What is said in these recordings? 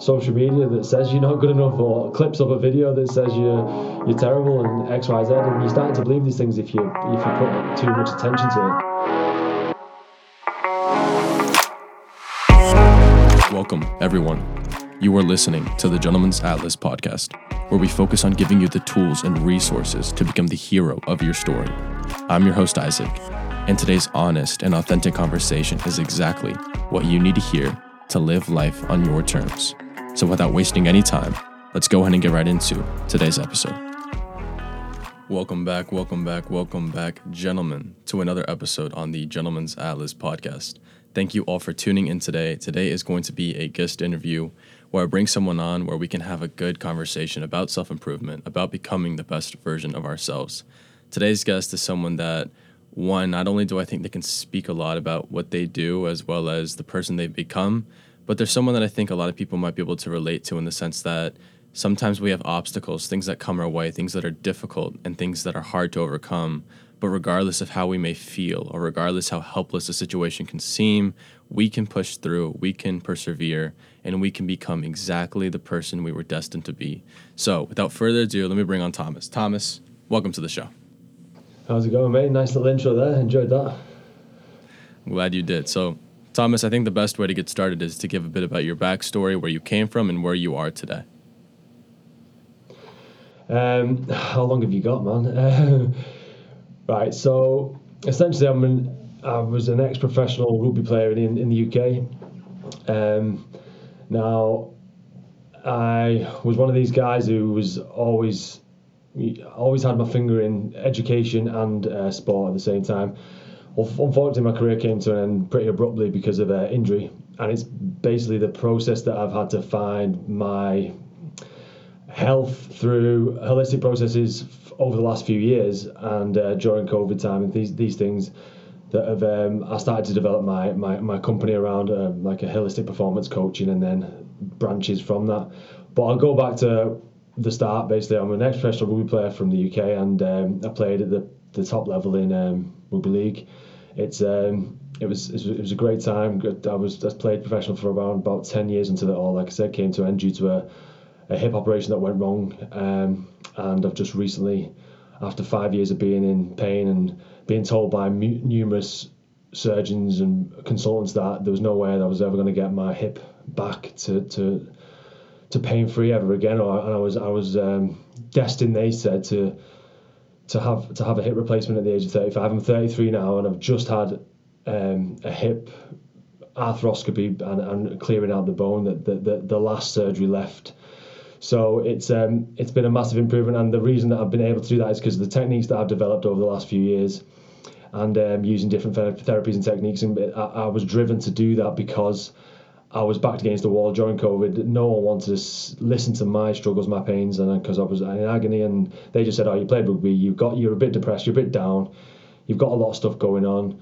social media that says you're not good enough or clips of a video that says you're you're terrible and X Y Z and you're starting to believe these things if you if you put too much attention to it. Welcome everyone. You are listening to the Gentleman's Atlas podcast, where we focus on giving you the tools and resources to become the hero of your story. I'm your host Isaac, and today's honest and authentic conversation is exactly what you need to hear to live life on your terms. So, without wasting any time, let's go ahead and get right into today's episode. Welcome back, welcome back, welcome back, gentlemen, to another episode on the Gentleman's Atlas podcast. Thank you all for tuning in today. Today is going to be a guest interview where I bring someone on where we can have a good conversation about self improvement, about becoming the best version of ourselves. Today's guest is someone that, one, not only do I think they can speak a lot about what they do as well as the person they've become, but there's someone that I think a lot of people might be able to relate to in the sense that sometimes we have obstacles, things that come our way, things that are difficult, and things that are hard to overcome. But regardless of how we may feel, or regardless how helpless a situation can seem, we can push through, we can persevere, and we can become exactly the person we were destined to be. So, without further ado, let me bring on Thomas. Thomas, welcome to the show. How's it going, mate? Nice little intro there. Enjoyed that. I'm glad you did. So, Thomas, I think the best way to get started is to give a bit about your backstory, where you came from, and where you are today. Um, how long have you got, man? right, so essentially, I'm an, I was an ex-professional rugby player in in the UK. Um, now, I was one of these guys who was always always had my finger in education and uh, sport at the same time unfortunately, my career came to an end pretty abruptly because of uh, injury, and it's basically the process that I've had to find my health through holistic processes over the last few years and uh, during COVID time and these these things that have um, I started to develop my my, my company around uh, like a holistic performance coaching and then branches from that. But I'll go back to the start. Basically, I'm an ex-professional rugby player from the UK and um, I played at the the top level in um, rugby league. It's um, it was it was a great time. I was I played professional for around about ten years until it all, like I said, came to an end due to a, a hip operation that went wrong. Um, and I've just recently, after five years of being in pain and being told by numerous surgeons and consultants that there was no way that I was ever going to get my hip back to to to pain free ever again. Or and I was I was um, destined, they said, to to have to have a hip replacement at the age of 35. I'm 33 now, and I've just had um, a hip arthroscopy and, and clearing out the bone that the, the, the last surgery left. So it's um, it's been a massive improvement, and the reason that I've been able to do that is because of the techniques that I've developed over the last few years, and um, using different therapies and techniques. And I, I was driven to do that because I was backed against the wall during COVID. No one wanted to listen to my struggles, my pains, and because I was in agony, and they just said, "Oh, you played rugby. You've got you're a bit depressed. You're a bit down. You've got a lot of stuff going on."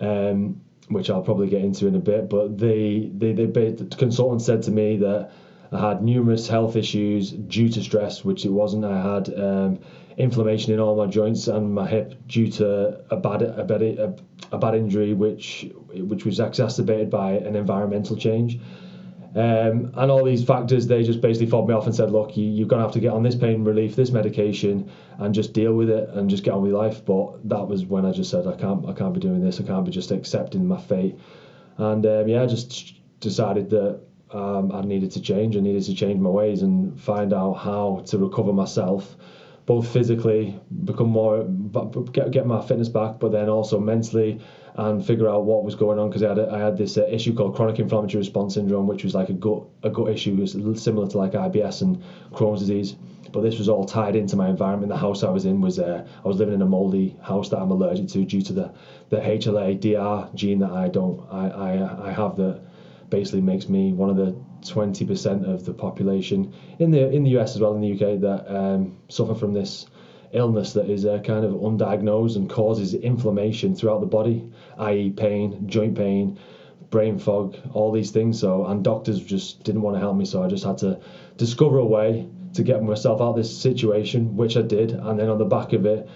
Um, which I'll probably get into in a bit. But they, they, they, the consultant said to me that I had numerous health issues due to stress, which it wasn't. I had um, inflammation in all my joints and my hip due to a bad a bad a, a bad injury, which which was exacerbated by an environmental change. Um, and all these factors, they just basically fobbed me off and said, "Look, you, you're gonna have to get on this pain relief, this medication, and just deal with it and just get on with life." But that was when I just said, "I can't, I can't be doing this. I can't be just accepting my fate." And um, yeah, I just decided that um, I needed to change. I needed to change my ways and find out how to recover myself both physically, become more, get, get my fitness back, but then also mentally and figure out what was going on because I had a, I had this uh, issue called chronic inflammatory response syndrome, which was like a gut a gut issue, was similar to like IBS and Crohn's disease. But this was all tied into my environment. The house I was in was uh, I was living in a moldy house that I'm allergic to due to the the HLA DR gene that I don't I I, I have that basically makes me one of the 20% of the population in the in the US as well in the UK that um, suffer from this illness that is uh, kind of undiagnosed and causes inflammation throughout the body, i.e., pain, joint pain, brain fog, all these things. So, and doctors just didn't want to help me, so I just had to discover a way to get myself out of this situation, which I did. And then on the back of it,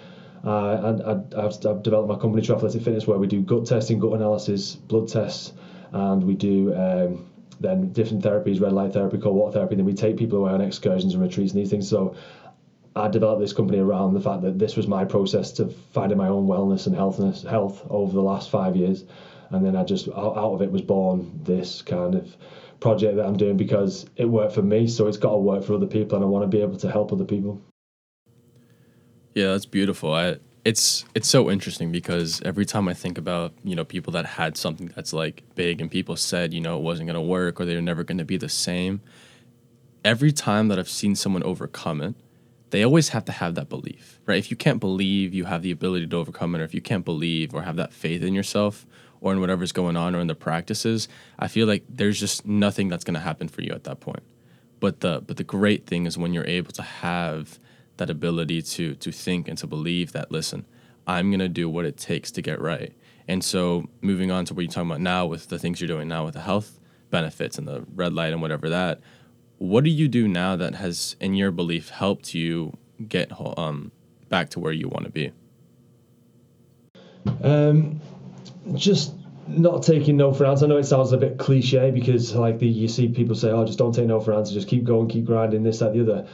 uh, I, I've developed my company, True Athletic Fitness, where we do gut testing, gut analysis, blood tests, and we do um, then different therapies, red light therapy, cold water therapy. Then we take people away on excursions and retreats and these things. So I developed this company around the fact that this was my process to finding my own wellness and healthness, health over the last five years, and then I just out of it was born this kind of project that I'm doing because it worked for me, so it's got to work for other people, and I want to be able to help other people. Yeah, that's beautiful. I it's it's so interesting because every time I think about you know people that had something that's like big and people said you know it wasn't gonna work or they were never gonna be the same. Every time that I've seen someone overcome it, they always have to have that belief, right? If you can't believe you have the ability to overcome it, or if you can't believe or have that faith in yourself or in whatever's going on or in the practices, I feel like there's just nothing that's gonna happen for you at that point. But the but the great thing is when you're able to have that ability to to think and to believe that listen i'm to do what it takes to get right and so moving on to what you're talking about now with the things you're doing now with the health benefits and the red light and whatever that what do you do now that has in your belief helped you get um, back to where you want to be um, just not taking no for an answer. I know it sounds a bit cliche because like the, you see people say, "Oh, just don't take no for an answer. Just keep going, keep grinding this, that, the other."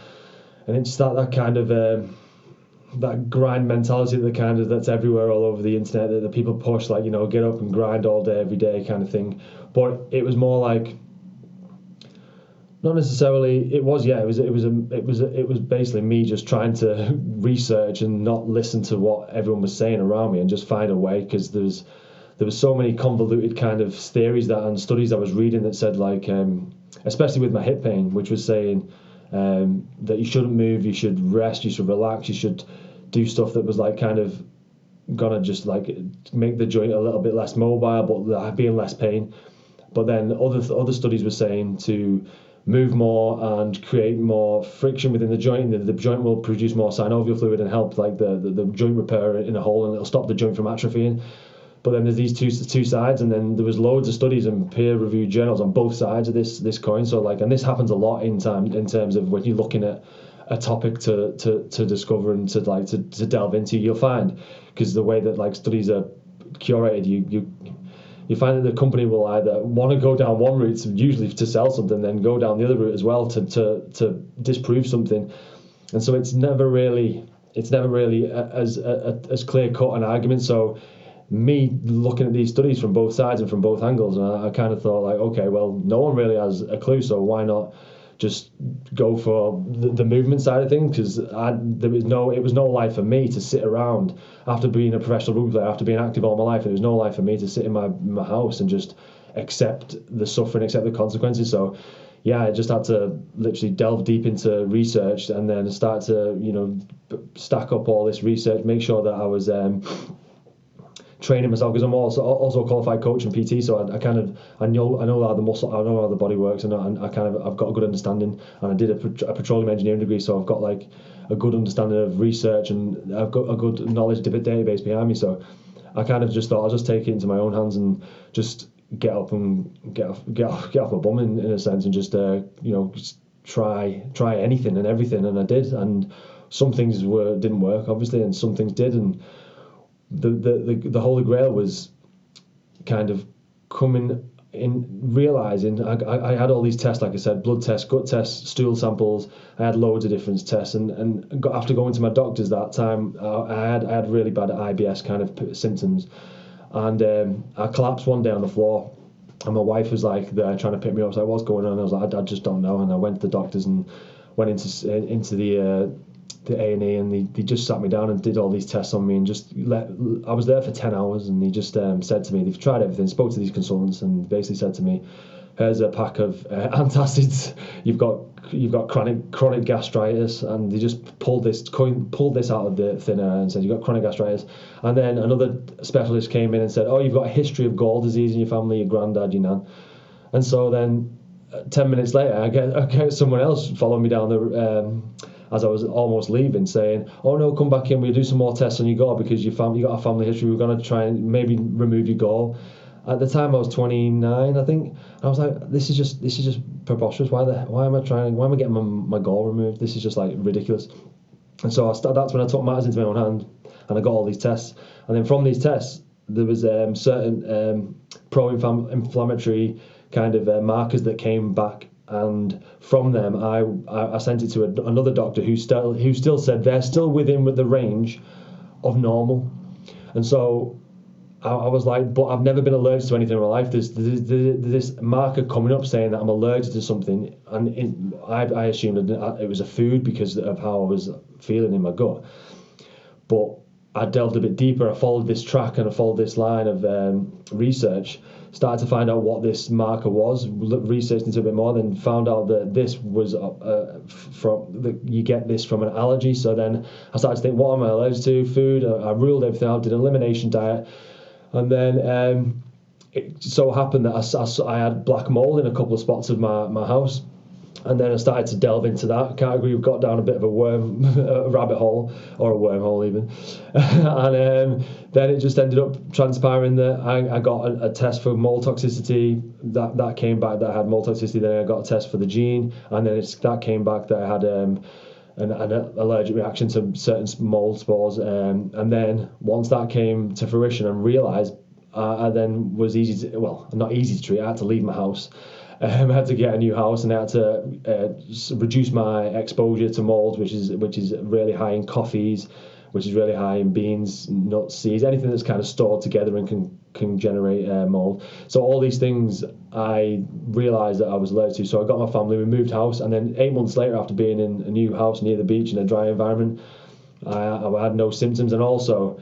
And it's that that kind of um, that grind mentality that kind of that's everywhere all over the internet that the people push like you know get up and grind all day every day kind of thing. But it was more like not necessarily it was yeah it was it was a, it was a, it was basically me just trying to research and not listen to what everyone was saying around me and just find a way because there's there was so many convoluted kind of theories that and studies I was reading that said like um, especially with my hip pain which was saying um, that you shouldn't move, you should rest, you should relax, you should do stuff that was like kind of gonna just like make the joint a little bit less mobile, but be in less pain. But then other other studies were saying to move more and create more friction within the joint, the, the joint will produce more synovial fluid and help like the, the, the joint repair in a hole, and it'll stop the joint from atrophying. But then there's these two two sides, and then there was loads of studies and peer-reviewed journals on both sides of this this coin. So like, and this happens a lot in time in terms of when you're looking at a topic to, to, to discover and to like to, to delve into, you'll find because the way that like studies are curated, you you you find that the company will either want to go down one route, usually to sell something, then go down the other route as well to to to disprove something, and so it's never really it's never really as as clear cut an argument. So me looking at these studies from both sides and from both angles, and I, I kind of thought like, okay, well, no one really has a clue, so why not just go for the, the movement side of things? Because there was no, it was no life for me to sit around after being a professional rugby player, after being active all my life. There was no life for me to sit in my my house and just accept the suffering, accept the consequences. So yeah, I just had to literally delve deep into research and then start to, you know, stack up all this research, make sure that I was um, training myself because I'm also also a qualified coach and PT, so I, I, kind of I know I know how the muscle I know how the body works, and I, I kind of I've got a good understanding. And I did a, a, petroleum engineering degree, so I've got like a good understanding of research, and I've got a good knowledge database behind me. So I kind of just thought I'll just take it into my own hands and just get up and get off get off get off my bum in, in a sense, and just uh, you know just try try anything and everything, and I did, and some things were didn't work obviously, and some things did, and the, the, the, the Holy Grail was kind of coming in realizing I, I, I had all these tests, like I said, blood tests, gut tests, stool samples. I had loads of different tests, and and got, after going to my doctors that time, uh, I had I had really bad IBS kind of symptoms, and um, I collapsed one day on the floor, and my wife was like there trying to pick me up. So I was like, "What's going on?" And I was like, "I, I just don't know." And I went to the doctors and went into into the uh, the A and E, and they, they just sat me down and did all these tests on me, and just let. I was there for ten hours, and he just um, said to me, they've tried everything, spoke to these consultants, and basically said to me, here's a pack of uh, antacids. You've got you've got chronic chronic gastritis, and they just pulled this coin, pulled this out of the thin air and said you've got chronic gastritis. And then another specialist came in and said, oh, you've got a history of gall disease in your family, your granddad, your nan. And so then, uh, ten minutes later, I get, I get someone else following me down the. Um, as I was almost leaving, saying, "Oh no, come back in. We'll do some more tests on your gall because you found you got a family history. We're going to try and maybe remove your gall." At the time, I was 29, I think. I was like, "This is just this is just preposterous. Why the why am I trying? Why am I getting my, my gall removed? This is just like ridiculous." And so I started, that's when I took matters into my own hand, and I got all these tests. And then from these tests, there was um, certain um, pro-inflammatory kind of uh, markers that came back and from them I, I, sent it to another doctor who still who still said they're still within with the range of normal. And so I, I was like but I've never been allergic to anything in my life. There's, there's, there's this marker coming up saying that I'm allergic to something and it, I, I assumed it was a food because of how I was feeling in my gut. But I delved a bit deeper I followed this track and I followed this line of um, research started to find out what this marker was, researched into a bit more, then found out that this was uh, from the, you get this from an allergy. So then I started to think, what am I allergic to? Food. I, I ruled everything out, did an elimination diet, and then um, it so happened that I, I, I had black mold in a couple of spots of my, my house and then I started to delve into that category. We got down a bit of a worm, a rabbit hole, or a wormhole even, and um, then it just ended up transpiring that I, I got a, a, test for mold toxicity. That that came back that I had mold toxicity. Then I got a test for the gene, and then it's, that came back that I had. Um, an, an, allergic reaction to certain mold spores, um, and then once that came to fruition and realised, uh, I then was easy to well, not easy to treat. I had to leave my house, um, I had to get a new house and I had to uh, reduce my exposure to mold, which is which is really high in coffees, which is really high in beans, nuts, seeds, anything that's kind of stored together and can can generate uh, mold. So all these things I realised that I was allergic to. So I got my family, we moved house, and then eight months later, after being in a new house near the beach in a dry environment, I, I had no symptoms, and also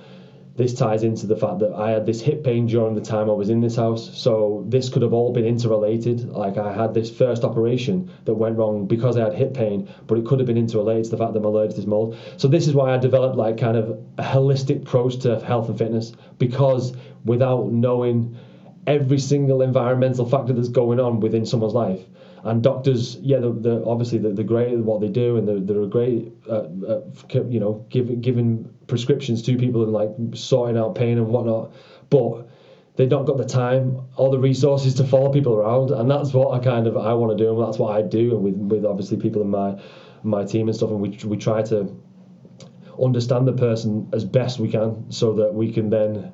this ties into the fact that I had this hip pain during the time I was in this house. So this could have all been interrelated. Like I had this first operation that went wrong because I had hip pain, but it could have been interrelated to the fact that I'm allergic to mold. So this is why I developed like kind of a holistic approach to health and fitness because without knowing every single environmental factor that's going on within someone's life, and doctors, yeah, they're, they're obviously they're, they're, great at what they do, and they're, they're great, uh, uh, you know, giving giving prescriptions to people and like sorting out pain and whatnot. But they've not got the time or the resources to follow people around, and that's what I kind of I want to do, and that's what I do, and with with obviously people in my my team and stuff, and we we try to understand the person as best we can, so that we can then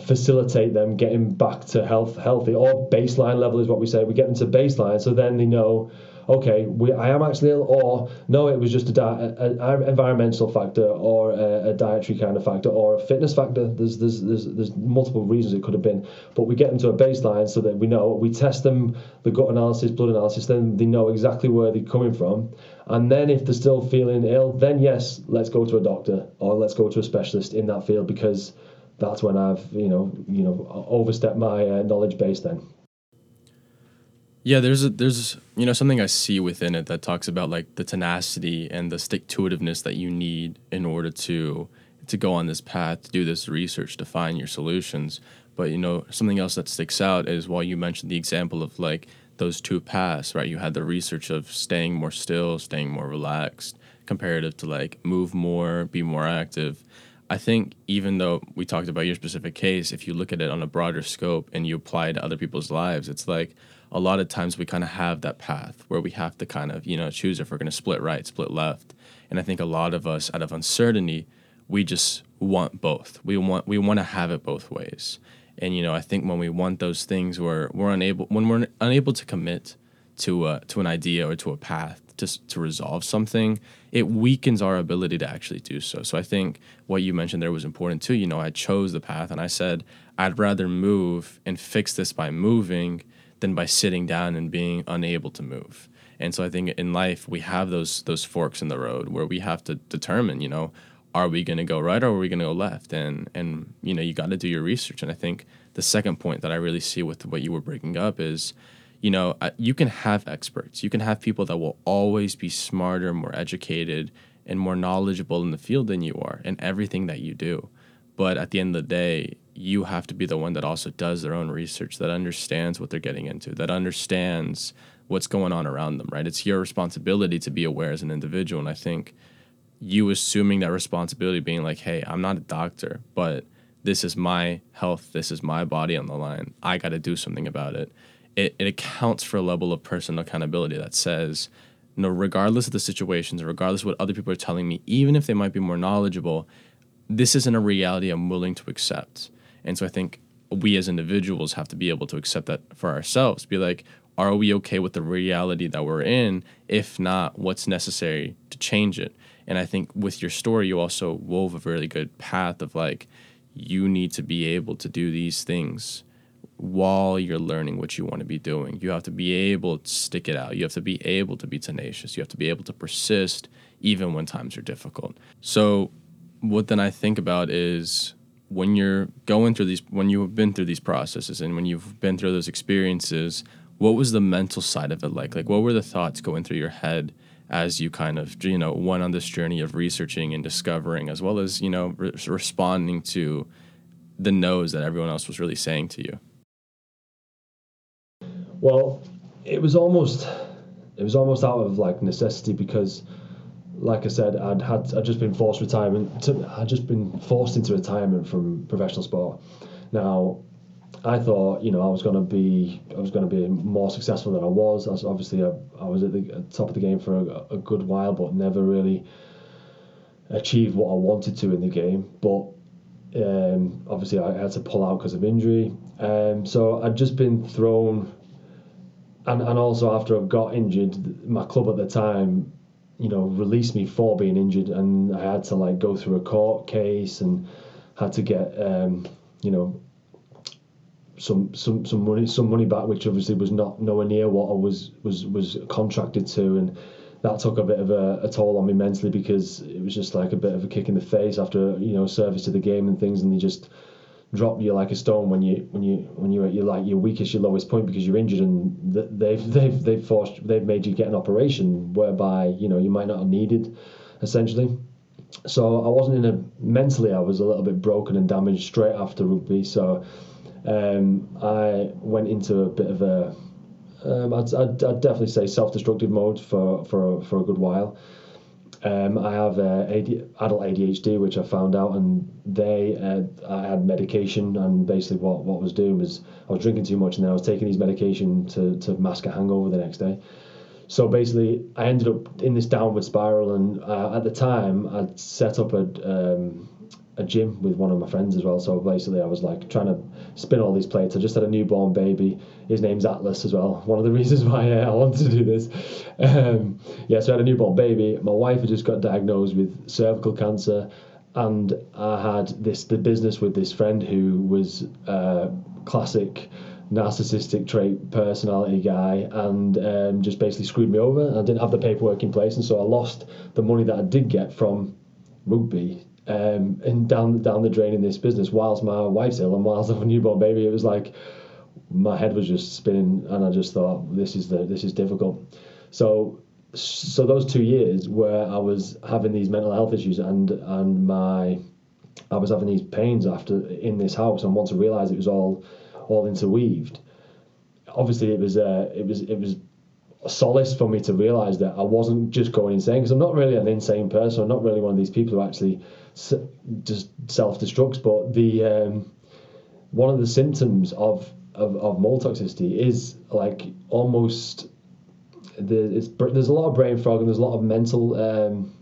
facilitate them getting back to health healthy or baseline level is what we say we get them to baseline so then they know okay we, I am actually ill or no it was just a, di- a, a environmental factor or a, a, dietary kind of factor or a fitness factor there's, there's there's there's multiple reasons it could have been but we get them to a baseline so that we know we test them the gut analysis blood analysis then they know exactly where they're coming from and then if they're still feeling ill then yes let's go to a doctor or let's go to a specialist in that field because that's when I've you know you know overstepped my uh, knowledge base then. Yeah, there's a, there's you know something I see within it that talks about like the tenacity and the stick to itiveness that you need in order to to go on this path to do this research to find your solutions. But you know something else that sticks out is while you mentioned the example of like those two paths, right? You had the research of staying more still, staying more relaxed, comparative to like move more, be more active I think even though we talked about your specific case, if you look at it on a broader scope and you apply it to other people's lives, it's like a lot of times we kind of have that path where we have to kind of, you know, choose if we're going to split right, split left. And I think a lot of us out of uncertainty, we just want both. We want we want to have it both ways. And you know, I think when we want those things where we're unable when we're unable to commit to a, to an idea or to a path to to resolve something, it weakens our ability to actually do so. So I think what you mentioned there was important too. You know, I chose the path and I said I'd rather move and fix this by moving than by sitting down and being unable to move. And so I think in life we have those those forks in the road where we have to determine, you know, are we going to go right or are we going to go left? And and you know, you got to do your research. And I think the second point that I really see with what you were breaking up is you know, you can have experts. You can have people that will always be smarter, more educated, and more knowledgeable in the field than you are in everything that you do. But at the end of the day, you have to be the one that also does their own research, that understands what they're getting into, that understands what's going on around them, right? It's your responsibility to be aware as an individual. And I think you assuming that responsibility, being like, hey, I'm not a doctor, but this is my health, this is my body on the line. I got to do something about it it, it accounts for a level of personal accountability that says, no, regardless of the situations, regardless of what other people are telling me, even if they might be more knowledgeable, this isn't a reality I'm willing to accept. And so I think we as individuals have to be able to accept that for ourselves. Be like, are we okay with the reality that we're in? If not, what's necessary to change it? And I think with your story, you also wove a really good path of like, you need to be able to do these things while you're learning what you want to be doing. You have to be able to stick it out. You have to be able to be tenacious. You have to be able to persist even when times are difficult. So, what then I think about is when you're going through these, when you've been through these processes and when you've been through those experiences, what was the mental side of it like? Like, what were the thoughts going through your head as you kind of, you know, went on this journey of researching and discovering, as well as, you know, re- responding to the no's that everyone else was really saying to you? Well, it was almost, it was almost out of like necessity because, like I said, I'd had I'd just been forced retirement. To, I'd just been forced into retirement from professional sport. Now, I thought, you know, I was going to be, I was going to be more successful than I was. I was obviously, I, I was at the top of the game for a, a, good while, but never really achieved what I wanted to in the game. But um, obviously, I had to pull out because of injury. Um, so I'd just been thrown, and and also after I got injured, my club at the time, you know, released me for being injured, and I had to like go through a court case and had to get, um, you know some some some money some money back, which obviously was not nowhere near what I was was was contracted to, and that took a bit of a, a, toll on me mentally because it was just like a bit of a kick in the face after you know service to the game and things, and they just drop you like a stone when you when you when you're at your like your weakest, your lowest point because you're injured, and they've they've they've forced they've made you get an operation whereby you know you might not have needed, essentially. So I wasn't in a mentally I was a little bit broken and damaged straight after rugby. So um, I went into a bit of a, um, I'd, I'd, I'd, definitely say self-destructive mode for, for, for a good while. Um, I have uh, AD, adult ADHD, which I found out, and they uh, I had medication, and basically what, what I was doing was I was drinking too much, and then I was taking these medication to, to mask a hangover the next day. So basically, I ended up in this downward spiral, and uh, at the time, I'd set up a um, a gym with one of my friends as well. So basically, I was like trying to spin all these plates. I just had a newborn baby. His name's Atlas as well. One of the reasons why uh, I wanted to do this. Um, yeah, so I had a newborn baby. My wife had just got diagnosed with cervical cancer, and I had this the business with this friend who was uh, classic narcissistic trait personality guy and um, just basically screwed me over. I didn't have the paperwork in place, and so I lost the money that I did get from rugby um, and down down the drain in this business whilst my wife's ill and whilst I have a newborn baby. It was like my head was just spinning, and I just thought this is the this is difficult. So so those two years where I was having these mental health issues and and my I was having these pains after in this house, and once I realised it was all all interweaved, obviously it was uh, it was it was a solace for me to realise that I wasn't just going insane because I'm not really an insane person. I'm not really one of these people who actually just self destructs. But the um, one of the symptoms of, of, of mold toxicity is like almost the, there's a lot of brain fog and there's a lot of mental um,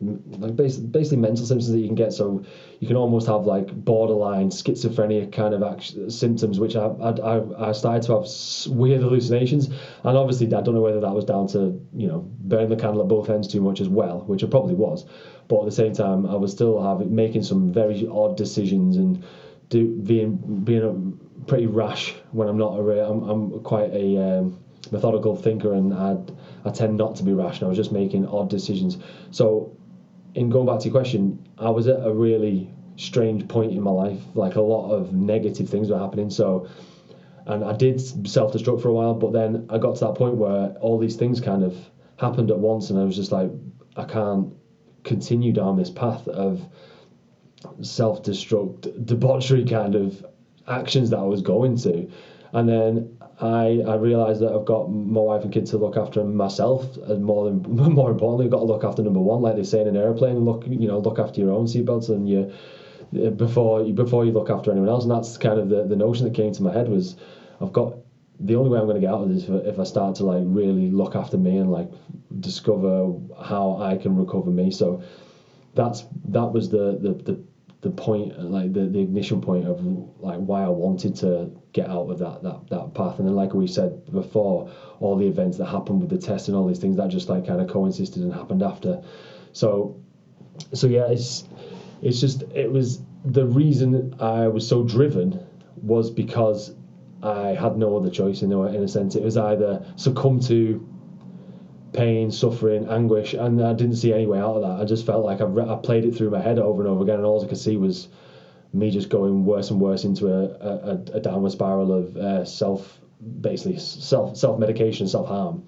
like basically, basically mental symptoms that you can get. So you can almost have like borderline schizophrenia kind of act- symptoms, which I, I, I started to have weird hallucinations. And obviously, I don't know whether that was down to you know burning the candle at both ends too much as well, which it probably was. But at the same time, I was still having making some very odd decisions and do being being a, pretty rash when I'm not a. I'm, I'm quite a um, methodical thinker and I I tend not to be rash. And I was just making odd decisions. So in going back to your question, I was at a really strange point in my life. Like a lot of negative things were happening. So, and I did self destruct for a while, but then I got to that point where all these things kind of happened at once, and I was just like, I can't continue down this path of self destruct, debauchery kind of actions that I was going to. And then I, I realised that I've got my wife and kids to look after myself, and more than more importantly, I've got to look after number one, like they say in an airplane. Look, you know, look after your own seatbelts and you eh, before you before you look after anyone else. And that's kind of the, the notion that came to my head was, I've got the only way I'm going to get out of this is if I start to like really look after me and like discover how I can recover me. So that's that was the the, the the point, like the, the ignition point of like why I wanted to get out of that that that path. And then, like we said before, all the events that happened with the test and all these things that just like kind of coincided and happened after. So, so yeah, it's it's just it was the reason I was so driven was because I had no other choice in a, in a sense. It was either succumb to pain, suffering, anguish, and I didn't see any way out of that. I just felt like I, re- I played it through my head over and over again, and all I could see was me just going worse and worse into a, a, a downward spiral of uh, self, basically self self medication, self harm,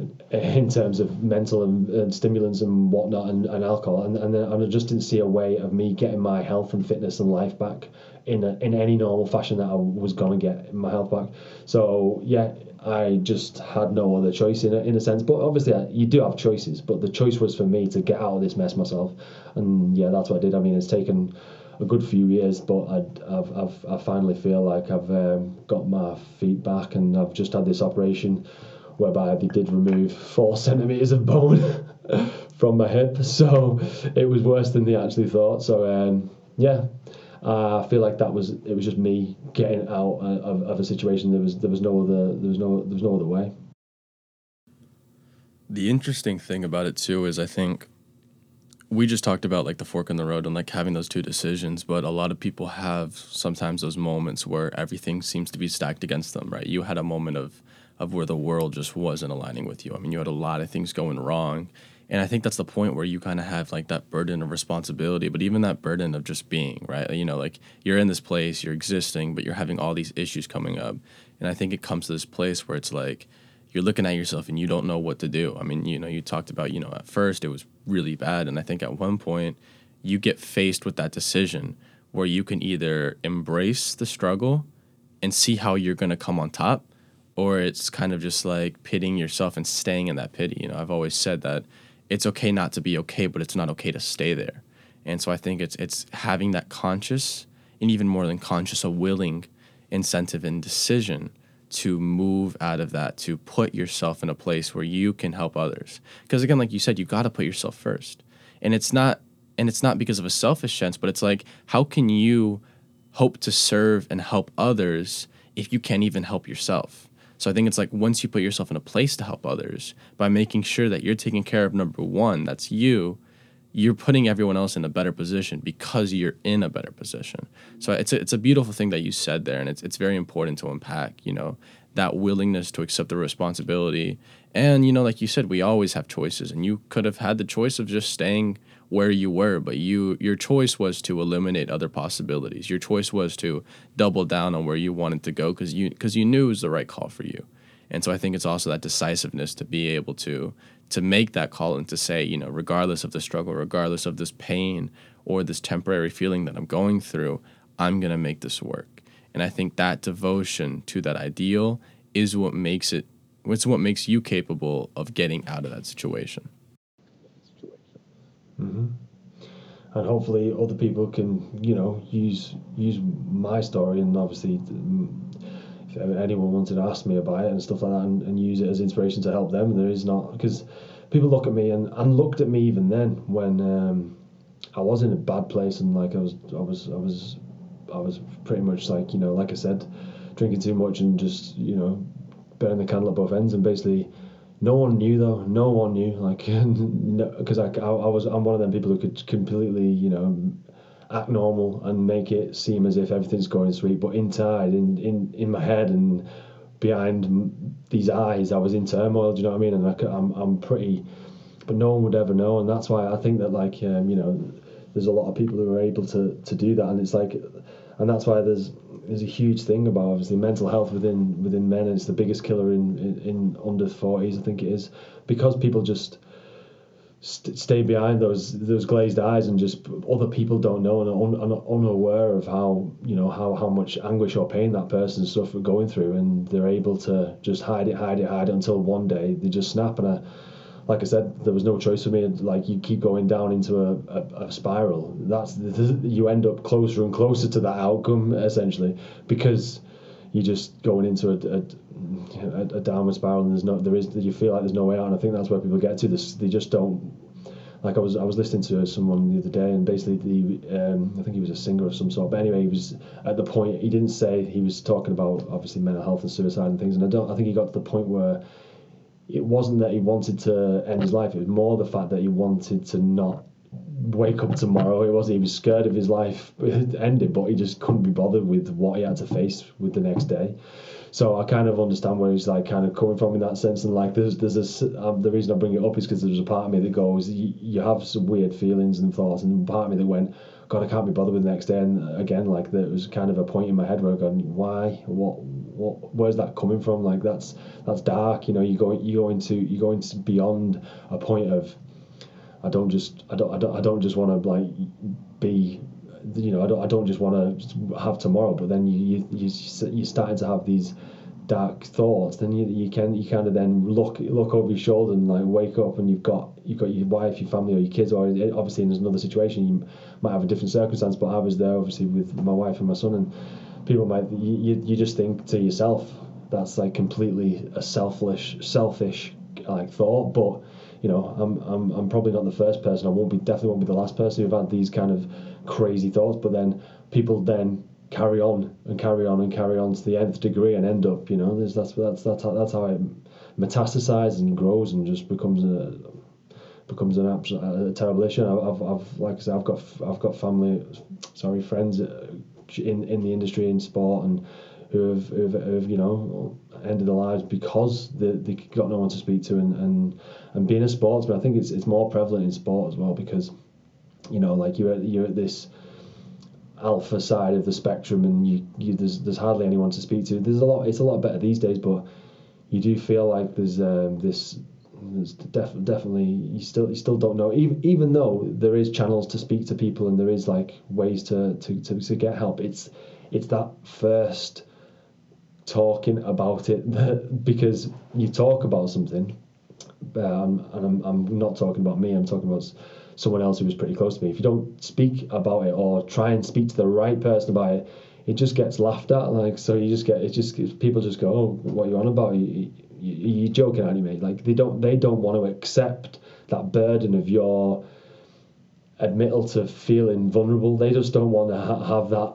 in terms of mental and, and stimulants and whatnot and, and alcohol, and and, and I just didn't see a way of me getting my health and fitness and life back in a, in any normal fashion that I was gonna get my health back. So yeah, I just had no other choice in a, in a sense. But obviously, you do have choices. But the choice was for me to get out of this mess myself, and yeah, that's what I did. I mean, it's taken a good few years, but I, I've, I've I finally feel like I've um, got my feet back, and I've just had this operation whereby they did remove four centimeters of bone from my hip. So it was worse than they actually thought. So um, yeah, I feel like that was it was just me getting out of, of a situation. There was there was no other there was no there was no other way. The interesting thing about it too is I think we just talked about like the fork in the road and like having those two decisions, but a lot of people have sometimes those moments where everything seems to be stacked against them, right? You had a moment of of where the world just wasn't aligning with you. I mean, you had a lot of things going wrong and I think that's the point where you kind of have like that burden of responsibility, but even that burden of just being, right? You know, like you're in this place, you're existing, but you're having all these issues coming up. And I think it comes to this place where it's like you're looking at yourself and you don't know what to do. I mean, you know, you talked about, you know, at first it was really bad. And I think at one point you get faced with that decision where you can either embrace the struggle and see how you're going to come on top, or it's kind of just like pitting yourself and staying in that pity. You know, I've always said that it's okay not to be okay, but it's not okay to stay there. And so I think it's it's having that conscious and even more than conscious, a willing incentive and decision to move out of that, to put yourself in a place where you can help others. Because again, like you said, you got to put yourself first. And it's not and it's not because of a selfish sense, but it's like how can you hope to serve and help others if you can't even help yourself? So I think it's like once you put yourself in a place to help others by making sure that you're taking care of number one, that's you, you're putting everyone else in a better position because you're in a better position. So it's a, it's a beautiful thing that you said there, and it's it's very important to unpack. You know that willingness to accept the responsibility, and you know, like you said, we always have choices, and you could have had the choice of just staying where you were, but you your choice was to eliminate other possibilities. Your choice was to double down on where you wanted to go because you because you knew it was the right call for you. And so I think it's also that decisiveness to be able to to make that call and to say, you know, regardless of the struggle, regardless of this pain or this temporary feeling that I'm going through, I'm going to make this work. And I think that devotion to that ideal is what makes it it's what makes you capable of getting out of that situation. Mm-hmm. And hopefully, other people can, you know, use use my story, and obviously, if anyone wanted to ask me about it and stuff like that, and, and use it as inspiration to help them, there is not because people look at me and, and looked at me even then when um, I was in a bad place and like I was I was I was I was pretty much like you know like I said, drinking too much and just you know burning the candle at both ends and basically no one knew though. No one knew, like, because no, I, I, I was I'm one of them people who could completely, you know, act normal and make it seem as if everything's going sweet, but inside, in in in my head and behind these eyes, I was in turmoil. Do you know what I mean? And I, I'm I'm pretty, but no one would ever know, and that's why I think that like um, you know, there's a lot of people who are able to to do that, and it's like, and that's why there's there's a huge thing about obviously mental health within within men, and it's the biggest killer in in, in under forties. I think it is because people just st- stay behind those those glazed eyes and just other people don't know and are un, un, unaware of how you know how how much anguish or pain that person's suffer going through, and they're able to just hide it, hide it, hide it until one day they just snap and. I, like I said, there was no choice for me. Like you keep going down into a, a, a spiral. That's you end up closer and closer to that outcome essentially because you're just going into a, a, a, downward spiral and there's no there is you feel like there's no way out and I think that's where people get to this they just don't like I was I was listening to someone the other day, and basically the um, I think he was a singer of some sort. But anyway, he was at the point he didn't say he was talking about obviously mental health and suicide and things. And I don't I think he got to the point where it wasn't that he wanted to end his life. It was more the fact that he wanted to not wake up tomorrow. It was he was scared of his life ending, but he just couldn't be bothered with what he had to face with the next day. So I kind of understand where he's like kind of coming from in that sense. And like there's there's a um, the reason I bring it up is because there's a part of me that goes you, you have some weird feelings and thoughts, and part of me that went. God, I can't be bothered with the next day. And again, like there was kind of a point in my head where I go, why? What? What? Where's that coming from? Like that's that's dark. You know, you go you go into you go into beyond a point of I don't just I don't I don't, I don't just want to like be you know I don't I don't just want to have tomorrow but then you you you're starting to have these dark thoughts then you, you can you kind of then look look over your shoulder and like wake up and you've got you've got your wife your family or your kids or eh, obviously in another situation you might have a different circumstance but I was there obviously with my wife and my son and people might you, you just think to yourself that's like completely a selfish selfish like thought but you know, I'm, I'm, I'm probably not the first person. I won't be definitely won't be the last person who've had these kind of crazy thoughts. But then people then carry on and carry on and carry on to the nth degree and end up, you know, there's that's that's that's how, that's how it metastasizes and grows and just becomes a becomes an absolute a terrible issue. I've, I've like I said, I've got I've got family, sorry, friends in in the industry in sport and who have, who have, who have you know ended their lives because they, they got no one to speak to and, and and being a sportsman I think it's it's more prevalent in sport as well because you know like you're at, you're at this alpha side of the spectrum and you, you there's there's hardly anyone to speak to. There's a lot it's a lot better these days but you do feel like there's um, this there's def- definitely you still you still don't know. Even even though there is channels to speak to people and there is like ways to to, to, to get help it's it's that first talking about it because you talk about something um, and I'm, I'm not talking about me I'm talking about someone else who was pretty close to me. If you don't speak about it or try and speak to the right person about it it just gets laughed at like so you just get it just people just go oh what are you on about? You, you, you're joking at me mate like they don't they don't want to accept that burden of your admittal to feeling vulnerable they just don't want to ha- have that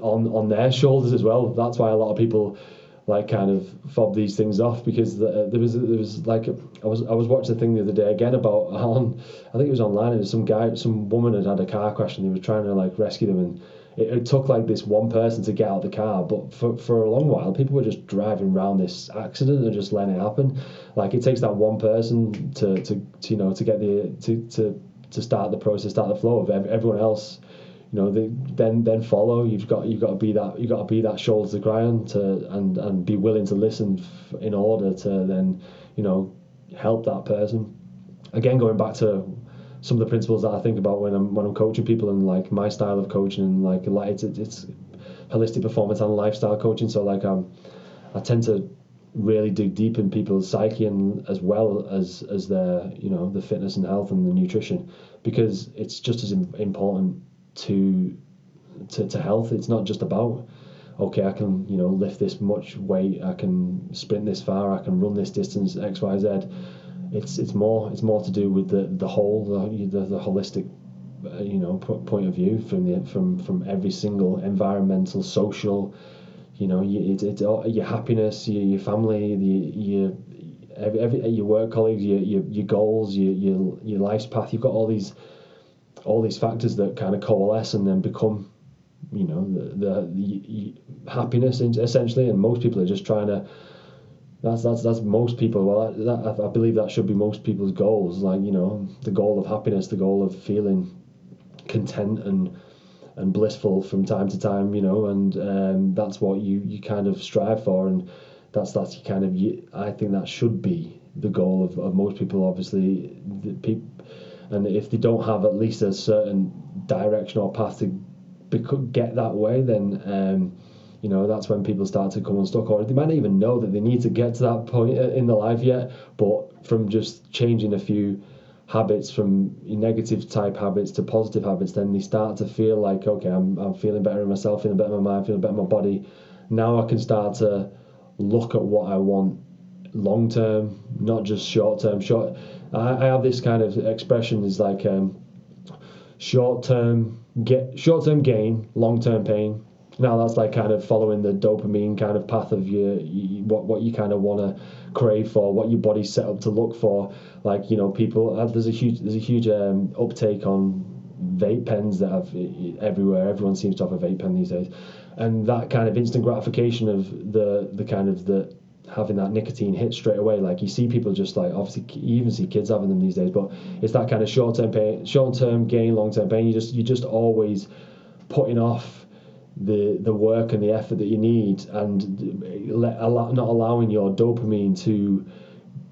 on on their shoulders as well. That's why a lot of people like kind of fob these things off because the, uh, there was there was like I was I was watching a thing the other day again about on I think it was online and some guy some woman had had a car crash and they were trying to like rescue them and it, it, took like this one person to get out of the car but for, for a long while people were just driving around this accident and just letting it happen like it takes that one person to, to, to you know to get the to, to to start the process start the flow of everyone else you know, they, then then follow. You've got you've got to be that you've got to be that shoulder to cry on to and and be willing to listen in order to then you know help that person. Again, going back to some of the principles that I think about when I'm when I'm coaching people and like my style of coaching and like it's it's holistic performance and lifestyle coaching. So like um, I tend to really dig deep in people's psyche and as well as as their you know the fitness and health and the nutrition because it's just as important to to, to health. It's not just about okay, I can you know lift this much weight, I can sprint this far, I can run this distance, X, Y, Z. It's it's more it's more to do with the the whole the the, the holistic uh, you know point of view from the from from every single environmental social you know you, it, it, your happiness your, your family the your every, every your work colleagues your, your, your goals your, your your life's path. You've got all these all these factors that kind of coalesce and then become you know the, the, the happiness essentially. And most people are just trying to that's that's that's most people. Well that, I believe that should be most people's goals like you know the goal of happiness the goal of feeling content and and blissful from time to time you know and um, that's what you you kind of strive for and that's that's kind of you, I think that should be the goal of, of most people obviously. The people and if they don't have at least a certain direction or path to get that way, then um, you know that's when people start to come unstuck, or they might not even know that they need to get to that point in their life yet. But from just changing a few habits from negative type habits to positive habits, then they start to feel like okay, I'm I'm feeling better in myself, feeling better in my mind, feeling better in my body. Now I can start to look at what I want long term, not just short term. Short. I, I have this kind of expression is like um, short term get short term gain, long term pain. Now that's like kind of following the dopamine kind of path of your, you, what what you kind of want to crave for, what your body's set up to look for. Like you know, people uh, there's a huge there's a huge um, uptake on vape pens that have everywhere. Everyone seems to have a vape pen these days, and that kind of instant gratification of the the kind of the having that nicotine hit straight away. Like you see people just like obviously you even see kids having them these days, but it's that kind of short term pain, short term gain, long term pain. You just you just always putting off the the work and the effort that you need, and let, not allowing your dopamine to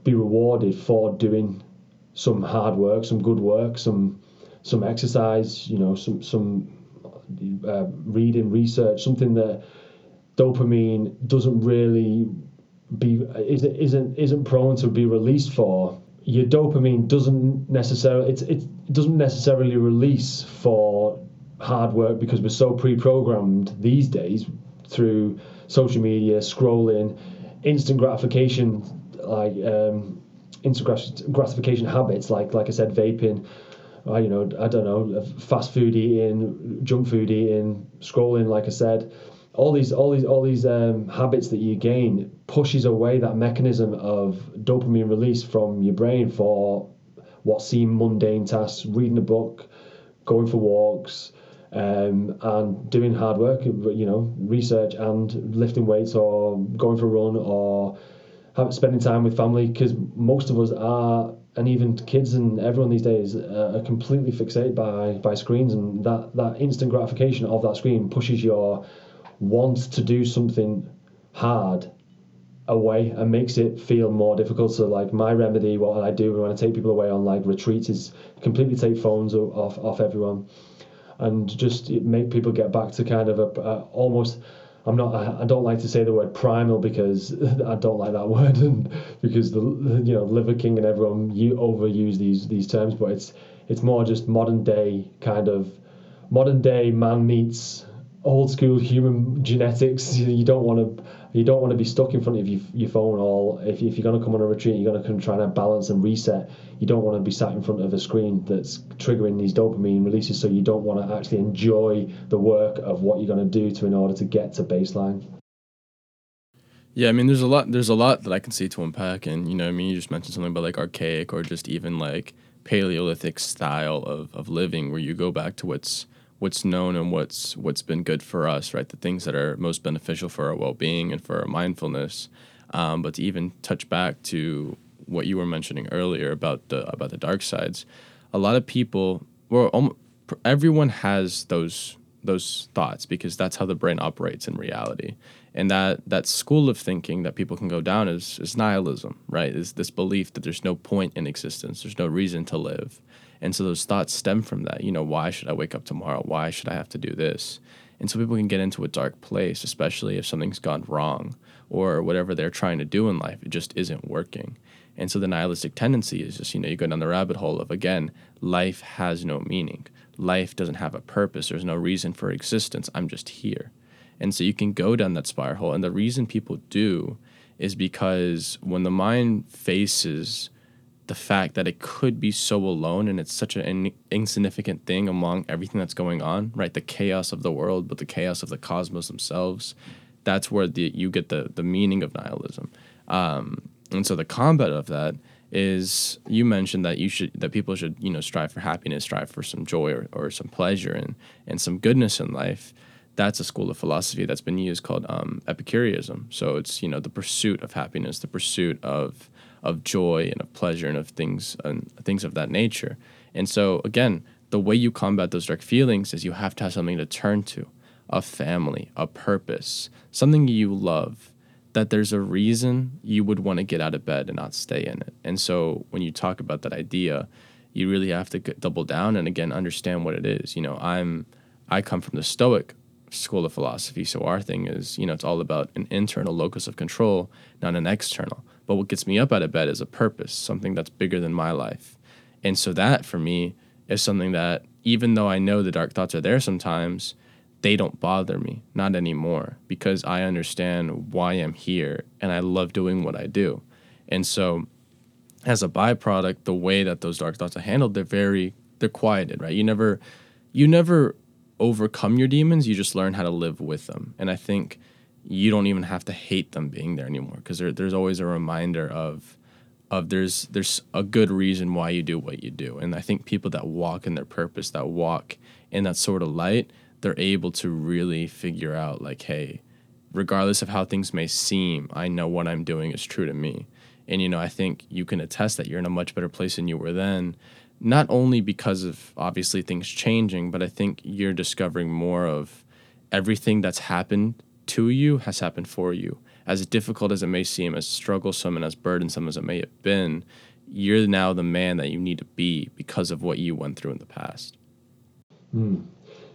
be rewarded for doing some hard work, some good work, some some exercise. You know, some some uh, reading, research, something that dopamine doesn't really be isn't isn't isn't prone to be released for your dopamine doesn't necessarily it's it doesn't necessarily release for hard work because we're so pre-programmed these days through social media scrolling instant gratification like um, instant gratification habits like like I said vaping uh, you know I don't know fast food eating junk food eating scrolling like I said. All these all these all these um, habits that you gain pushes away that mechanism of dopamine release from your brain for what seem mundane tasks reading a book going for walks um, and doing hard work you know research and lifting weights or going for a run or have, spending time with family because most of us are and even kids and everyone these days uh, are completely fixated by by screens and that that instant gratification of that screen pushes your wants to do something hard away and makes it feel more difficult. So like my remedy, what I do when I take people away on like retreats is completely take phones off off everyone, and just make people get back to kind of a, a almost. I'm not. I don't like to say the word primal because I don't like that word, and because the you know Liver King and everyone you overuse these these terms, but it's it's more just modern day kind of modern day man meets old school human genetics. You don't want to you don't want to be stuck in front of your, your phone all if, if you're going to come on a retreat you're going to come try to balance and reset you don't want to be sat in front of a screen that's triggering these dopamine releases so you don't want to actually enjoy the work of what you're going to do to in order to get to baseline yeah, I mean, there's a lot. There's a lot that I can see to unpack, and you know, I mean, you just mentioned something about like archaic or just even like Paleolithic style of, of living, where you go back to what's what's known and what's what's been good for us, right? The things that are most beneficial for our well-being and for our mindfulness. Um, but to even touch back to what you were mentioning earlier about the about the dark sides, a lot of people, well, everyone has those those thoughts because that's how the brain operates in reality. And that that school of thinking that people can go down is is nihilism, right? Is this belief that there's no point in existence, there's no reason to live. And so those thoughts stem from that. You know, why should I wake up tomorrow? Why should I have to do this? And so people can get into a dark place, especially if something's gone wrong or whatever they're trying to do in life, it just isn't working. And so the nihilistic tendency is just, you know, you go down the rabbit hole of, again, life has no meaning. Life doesn't have a purpose. There's no reason for existence. I'm just here. And so you can go down that spiral. And the reason people do is because when the mind faces the fact that it could be so alone and it's such an in- insignificant thing among everything that's going on, right? The chaos of the world, but the chaos of the cosmos themselves. That's where the, you get the, the meaning of nihilism. Um, and so the combat of that is you mentioned that you should that people should you know strive for happiness, strive for some joy or, or some pleasure and and some goodness in life. That's a school of philosophy that's been used called um, Epicureanism. So it's you know the pursuit of happiness, the pursuit of of joy and of pleasure and of things and things of that nature. And so again, the way you combat those dark feelings is you have to have something to turn to, a family, a purpose, something you love that there's a reason you would want to get out of bed and not stay in it. And so when you talk about that idea, you really have to double down and again understand what it is. You know, I'm I come from the Stoic school of philosophy, so our thing is, you know, it's all about an internal locus of control, not an external. But what gets me up out of bed is a purpose, something that's bigger than my life. And so that for me is something that even though I know the dark thoughts are there sometimes, they don't bother me, not anymore, because I understand why I'm here and I love doing what I do. And so, as a byproduct, the way that those dark thoughts are handled, they're very they're quieted, right? You never you never overcome your demons. You just learn how to live with them. And I think you don't even have to hate them being there anymore because there, there's always a reminder of of there's there's a good reason why you do what you do. And I think people that walk in their purpose, that walk in that sort of light, they're able to really figure out like, hey, regardless of how things may seem, I know what I'm doing is true to me. And you know, I think you can attest that you're in a much better place than you were then, not only because of obviously things changing, but I think you're discovering more of everything that's happened to you has happened for you. As difficult as it may seem, as strugglesome and as burdensome as it may have been, you're now the man that you need to be because of what you went through in the past. Mm,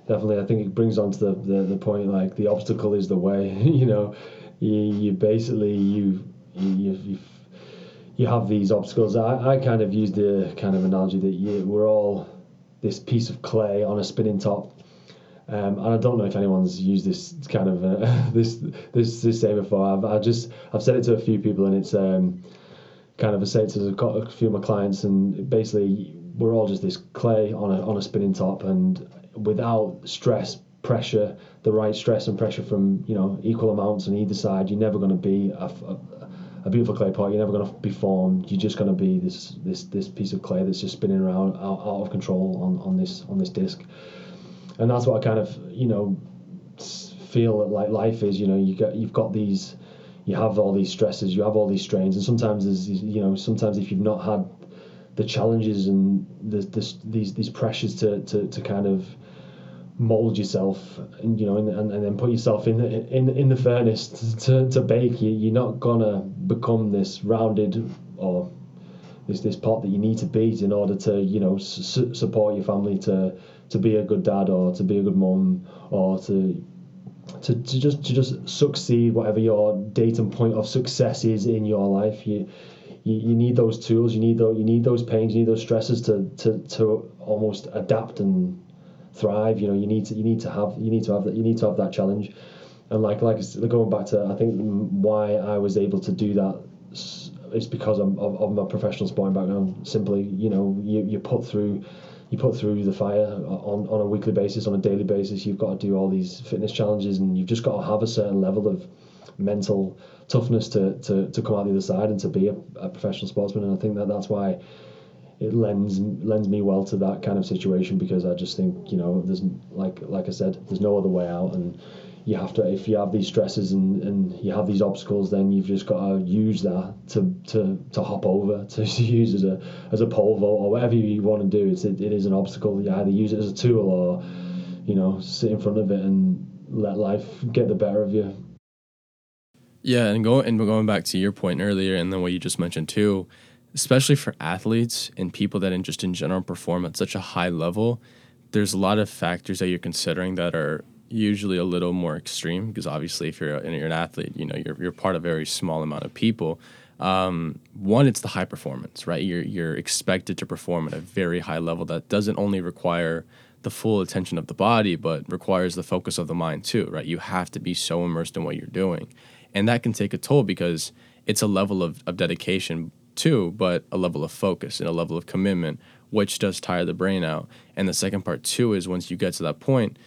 definitely, I think it brings on to the, the, the point like the obstacle is the way. you know, you, you basically you you, you you have these obstacles. I, I kind of use the kind of analogy that you, we're all this piece of clay on a spinning top. Um, and I don't know if anyone's used this kind of uh, this this this saying before. I've I just I've said it to a few people, and it's um, kind of a say to a few of my clients, and basically we're all just this clay on a on a spinning top, and without stress, pressure, the right stress and pressure from you know equal amounts on either side, you're never going to be a, a, a beautiful clay pot. You're never going to be formed. You're just going to be this this this piece of clay that's just spinning around out, out of control on, on this on this disc. And that's what I kind of you know feel like life is. You know, you got you've got these, you have all these stresses, you have all these strains, and sometimes there's you know sometimes if you've not had the challenges and the, the these these pressures to, to, to kind of mold yourself and you know and, and, and then put yourself in the in in the furnace to, to bake you you're not gonna become this rounded or this this pot that you need to beat in order to you know su- support your family to to be a good dad or to be a good mom or to to, to just to just succeed whatever your date and point of success is in your life you you, you need those tools you need those you need those pains you need those stresses to to, to almost adapt and thrive. You know, you need to you need to have you need to have that you need to have that challenge. And like like going back to I think why I was able to do that is because of, of, of my professional sporting background. Simply, you know, you, you put through you put through the fire on, on a weekly basis, on a daily basis. You've got to do all these fitness challenges, and you've just got to have a certain level of mental toughness to, to, to come out the other side and to be a, a professional sportsman. And I think that that's why it lends lends me well to that kind of situation because I just think you know there's like like I said there's no other way out and you have to if you have these stresses and, and you have these obstacles then you've just got to use that to to, to hop over to use as a as a pole vault or whatever you want to do. It's it, it is an obstacle. You either use it as a tool or you know sit in front of it and let life get the better of you. Yeah and going and going back to your point earlier and then what you just mentioned too especially for athletes and people that in just in general perform at such a high level, there's a lot of factors that you're considering that are usually a little more extreme because obviously if you're, a, you're an athlete, you know, you're, you're part of a very small amount of people. Um, one, it's the high performance, right? You're, you're expected to perform at a very high level that doesn't only require the full attention of the body, but requires the focus of the mind too, right? You have to be so immersed in what you're doing. And that can take a toll because it's a level of, of dedication too, but a level of focus and a level of commitment, which does tire the brain out. And the second part too is once you get to that point,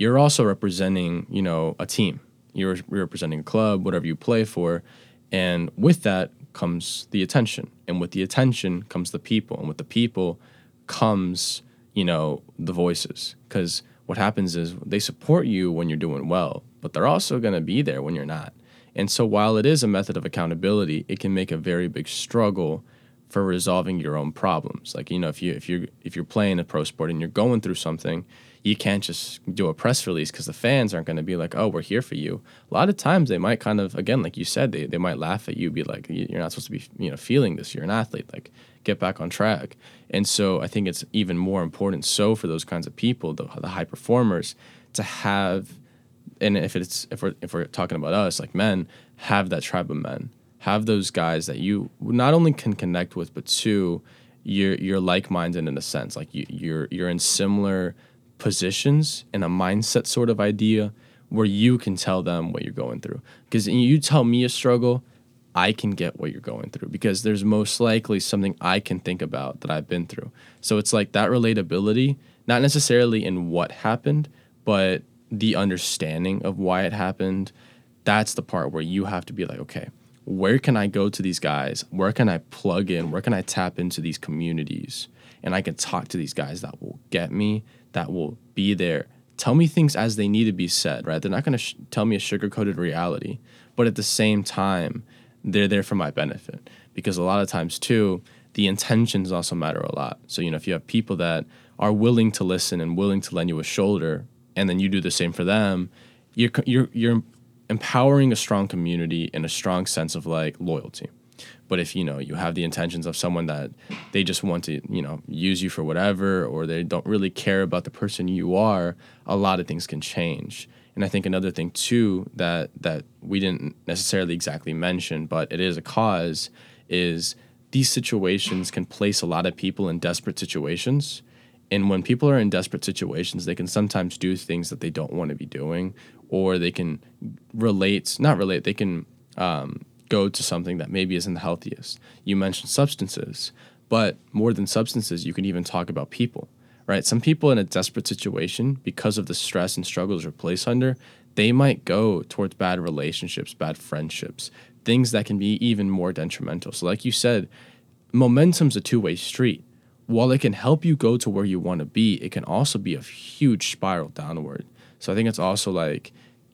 you're also representing, you know, a team. You're, representing a club, whatever you play for, and with that comes the attention, and with the attention comes the people, and with the people comes, you know, the voices. Because what happens is they support you when you're doing well, but they're also going to be there when you're not. And so while it is a method of accountability, it can make a very big struggle for resolving your own problems. Like, you know, if you if you if you're playing a pro sport and you're going through something, you can't just do a press release because the fans aren't going to be like, "Oh, we're here for you." A lot of times they might kind of again, like you said, they, they might laugh at you, be like, "You're not supposed to be, you know, feeling this. You're an athlete. Like, get back on track." And so I think it's even more important so for those kinds of people, the, the high performers, to have and if it's if we're if we're talking about us like men, have that tribe of men, have those guys that you not only can connect with, but two, you're you're like minded in a sense, like you, you're you're in similar positions in a mindset sort of idea where you can tell them what you're going through. Because you tell me a struggle, I can get what you're going through because there's most likely something I can think about that I've been through. So it's like that relatability, not necessarily in what happened, but the understanding of why it happened. That's the part where you have to be like, okay, where can I go to these guys? Where can I plug in? Where can I tap into these communities? And I can talk to these guys that will get me, that will be there. Tell me things as they need to be said, right? They're not going to sh- tell me a sugar coated reality, but at the same time, they're there for my benefit. Because a lot of times, too, the intentions also matter a lot. So, you know, if you have people that are willing to listen and willing to lend you a shoulder, and then you do the same for them, you're, you're, you're empowering a strong community and a strong sense of like loyalty. But if you know you have the intentions of someone that they just want to you know use you for whatever, or they don't really care about the person you are, a lot of things can change. And I think another thing too that that we didn't necessarily exactly mention, but it is a cause, is these situations can place a lot of people in desperate situations. And when people are in desperate situations, they can sometimes do things that they don't want to be doing, or they can relate, not relate, they can um, go to something that maybe isn't the healthiest. You mentioned substances, but more than substances, you can even talk about people, right? Some people in a desperate situation, because of the stress and struggles they're placed under, they might go towards bad relationships, bad friendships, things that can be even more detrimental. So, like you said, momentum's a two way street. While it can help you go to where you want to be, it can also be a huge spiral downward. So I think it's also like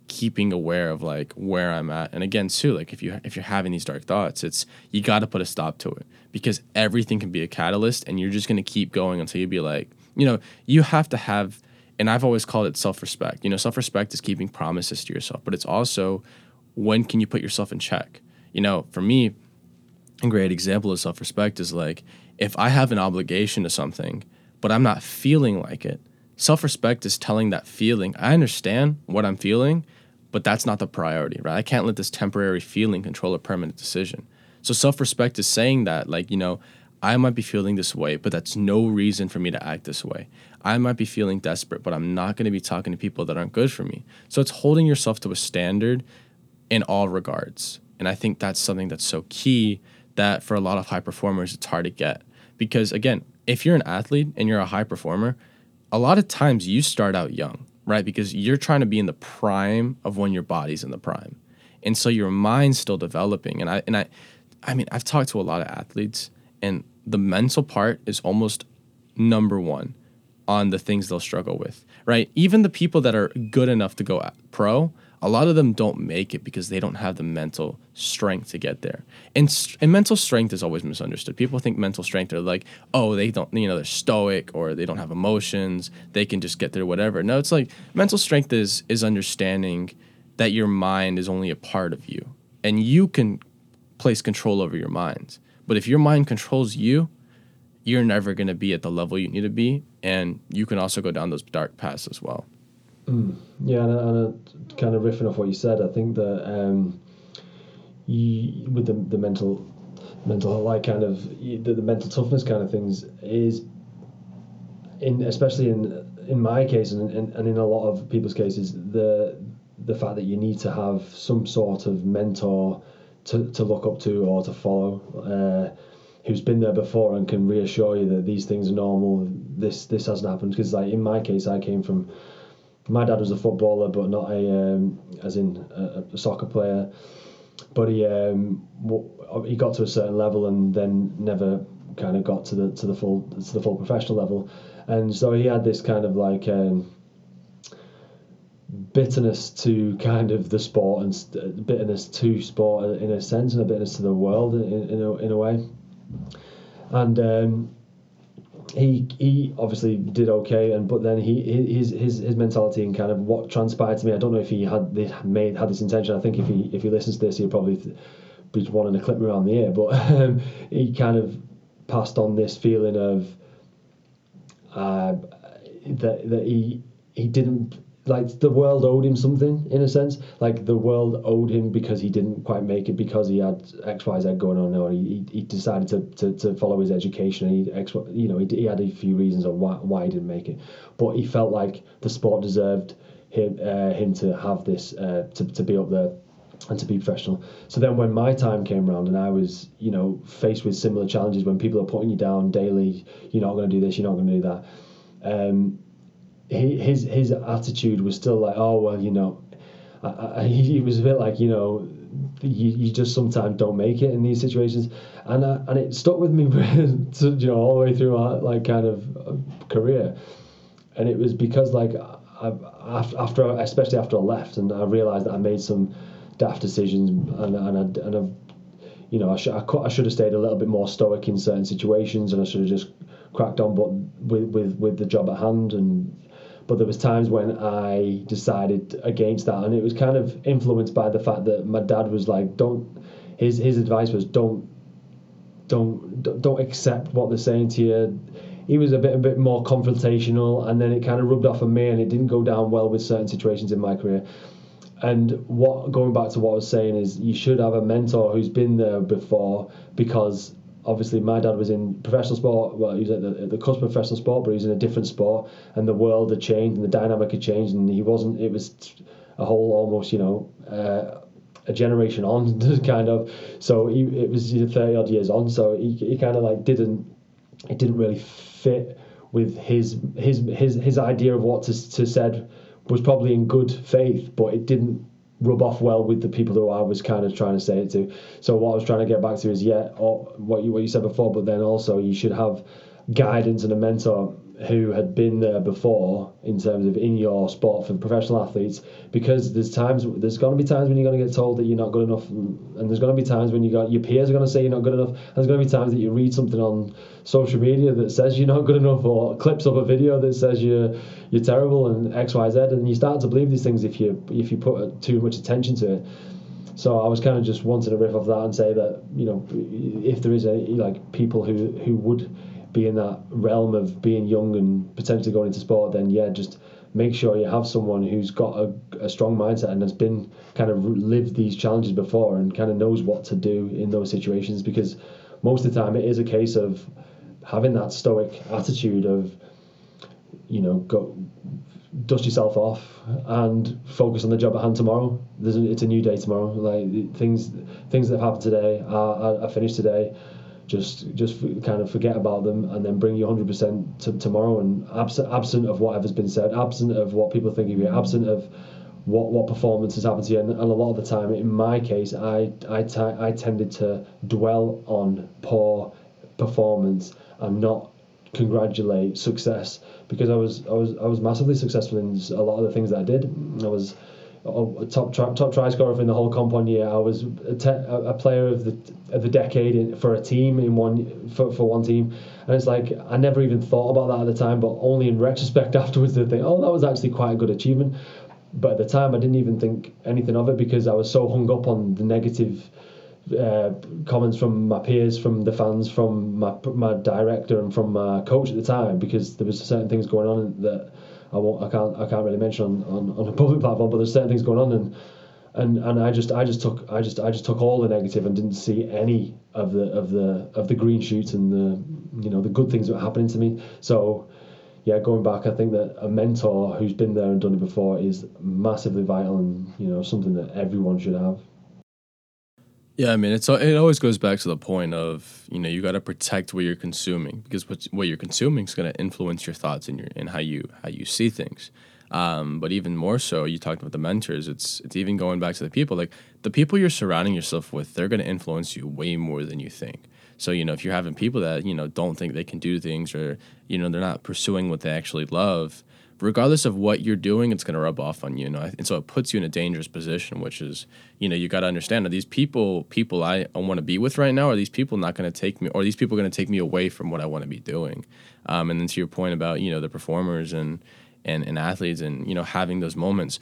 keeping aware of like where I'm at. And again, too, like if you if you're having these dark thoughts, it's you got to put a stop to it because everything can be a catalyst, and you're just gonna keep going until you be like, you know, you have to have. And I've always called it self-respect. You know, self-respect is keeping promises to yourself, but it's also when can you put yourself in check? You know, for me, a great example of self-respect is like if I have an obligation to something, but I'm not feeling like it. Self-respect is telling that feeling, I understand what I'm feeling, but that's not the priority, right? I can't let this temporary feeling control a permanent decision. So self respect is saying that, like, you know, I might be feeling this way, but that's no reason for me to act this way. I might be feeling desperate, but I'm not going to be talking to people that aren't good for me. So it's holding yourself to a standard in all regards. And I think that's something that's so key that for a lot of high performers, it's hard to get. Because again, if you're an athlete and you're a high performer, a lot of times you start out young right? Because you're trying to be in the prime of when your body's in the prime. And so your mind's still developing. And I and I I mean, I've talked to a lot of athletes and the mental part is almost number 1 on the things they'll struggle with, right? Even the people that are good enough to go pro, a lot of them don't make it because they don't have the mental strength to get there. And, and mental strength is always misunderstood. People think mental strength are like, oh, they don't, you know, they're stoic or they don't have emotions. They can just get there, whatever. No, it's like mental strength is is understanding that your mind is only a part of you, and you can place control over your mind. But if your mind controls you, you're never going to be at the level you need to be, and you can also go down those dark paths as well. Mm. Yeah, and, and kind of riffing off what you said, I think that um, you, with the, the mental mental like kind of the, the mental toughness kind of things is in especially in in my case and, and, and in a lot of people's cases the the fact that you need to have some sort of mentor to, to look up to or to follow uh, who's been there before and can reassure you that these things are normal this this hasn't happened because like in my case I came from my dad was a footballer, but not a um, as in a, a, soccer player. But he um, he got to a certain level and then never kind of got to the to the full to the full professional level, and so he had this kind of like. Um, bitterness to kind of the sport and bitterness to sport in a sense and a bitterness to the world in, in, a, in a way and um, he he obviously did okay, and but then he his his his mentality and kind of what transpired to me. I don't know if he had this made had this intention. I think if he if he listens to this, he'll probably be wanting to clip me around the ear. But um, he kind of passed on this feeling of uh, that that he he didn't like the world owed him something in a sense. Like the world owed him because he didn't quite make it because he had X Y Z going on, or he, he decided to, to, to follow his education. And he X, you know he, he had a few reasons of why, why he didn't make it, but he felt like the sport deserved him uh, him to have this uh, to to be up there and to be professional. So then when my time came around and I was, you know, faced with similar challenges when people are putting you down daily, you're not going to do this, you're not going to do that. Um, his his attitude was still like, oh well, you know, I, I, he was a bit like, you know, you, you just sometimes don't make it in these situations, and uh, and it stuck with me, to, you know, all the way through my like kind of uh, career, and it was because like I, after especially after I left and I realized that I made some daft decisions and and I, and I, you know I should I, I should have stayed a little bit more stoic in certain situations and I should have just cracked on but with with with the job at hand and but there was times when I decided against that and it was kind of influenced by the fact that my dad was like don't his his advice was don't don't don't accept what they're saying to you. He was a bit a bit more confrontational and then it kind of rubbed off on me and it didn't go down well with certain situations in my career. And what going back to what I was saying is you should have a mentor who's been there before because obviously my dad was in professional sport well he was at the, at the cusp of professional sport but he was in a different sport and the world had changed and the dynamic had changed and he wasn't it was a whole almost you know uh, a generation on kind of. So he, it was 30 odd years on so he, he kind of like didn't it didn't really fit with his his his his idea of what to, to said was probably in good faith, but it didn't rub off well with the people who I was kind of trying to say it to. So what I was trying to get back to is yeah, oh, what you what you said before, but then also you should have guidance and a mentor who had been there before in terms of in your sport for professional athletes because there's times there's going to be times when you're going to get told that you're not good enough and there's going to be times when you got your peers are going to say you're not good enough there's going to be times that you read something on social media that says you're not good enough or clips of a video that says you're you're terrible and xyz and you start to believe these things if you if you put too much attention to it. So I was kind of just wanting to riff off that and say that you know if there is a like people who who would be in that realm of being young and potentially going into sport, then yeah, just make sure you have someone who's got a, a strong mindset and has been kind of lived these challenges before and kind of knows what to do in those situations because most of the time it is a case of having that stoic attitude of you know go dust yourself off and focus on the job at hand tomorrow. There's a, it's a new day tomorrow. Like things things that have happened today are, are, are finished today just just kind of forget about them and then bring you 100% to tomorrow and absent absent of whatever's been said absent of what people think of you absent of what what performance has happened to you. And, and a lot of the time in my case I I, t- I tended to dwell on poor performance and not congratulate success because I was I was I was massively successful in a lot of the things that I did. I was top try, top try scorer in the whole comp one year. I was a, te- a player of the of the decade in, for a team in one for, for one team, and it's like I never even thought about that at the time, but only in retrospect afterwards to think, oh, that was actually quite a good achievement. But at the time, I didn't even think anything of it because I was so hung up on the negative uh, comments from my peers, from the fans, from my my director, and from my coach at the time because there was certain things going on that I won't, I can't, I can't really mention on, on, on a public platform, but there's certain things going on, and and and I just, I just took, I just, I just took all the negative and didn't see any of the of the of the green shoots and the, you know, the good things that were happening to me. So, yeah, going back, I think that a mentor who's been there and done it before is massively vital, and you know, something that everyone should have. Yeah, I mean, it's it always goes back to the point of you know you got to protect what you're consuming because what what you're consuming is going to influence your thoughts and your and how you how you see things. Um, but even more so, you talked about the mentors. It's it's even going back to the people. Like the people you're surrounding yourself with, they're going to influence you way more than you think. So you know if you're having people that you know don't think they can do things or you know they're not pursuing what they actually love, regardless of what you're doing, it's going to rub off on you. And so it puts you in a dangerous position, which is, you know, you got to understand are these people people I, want to be with right now? Are these people not going to take me, or these people going to take me away from what I want to be doing? Um, and then to your point about, you know, the performers and, and, and athletes and, you know, having those moments,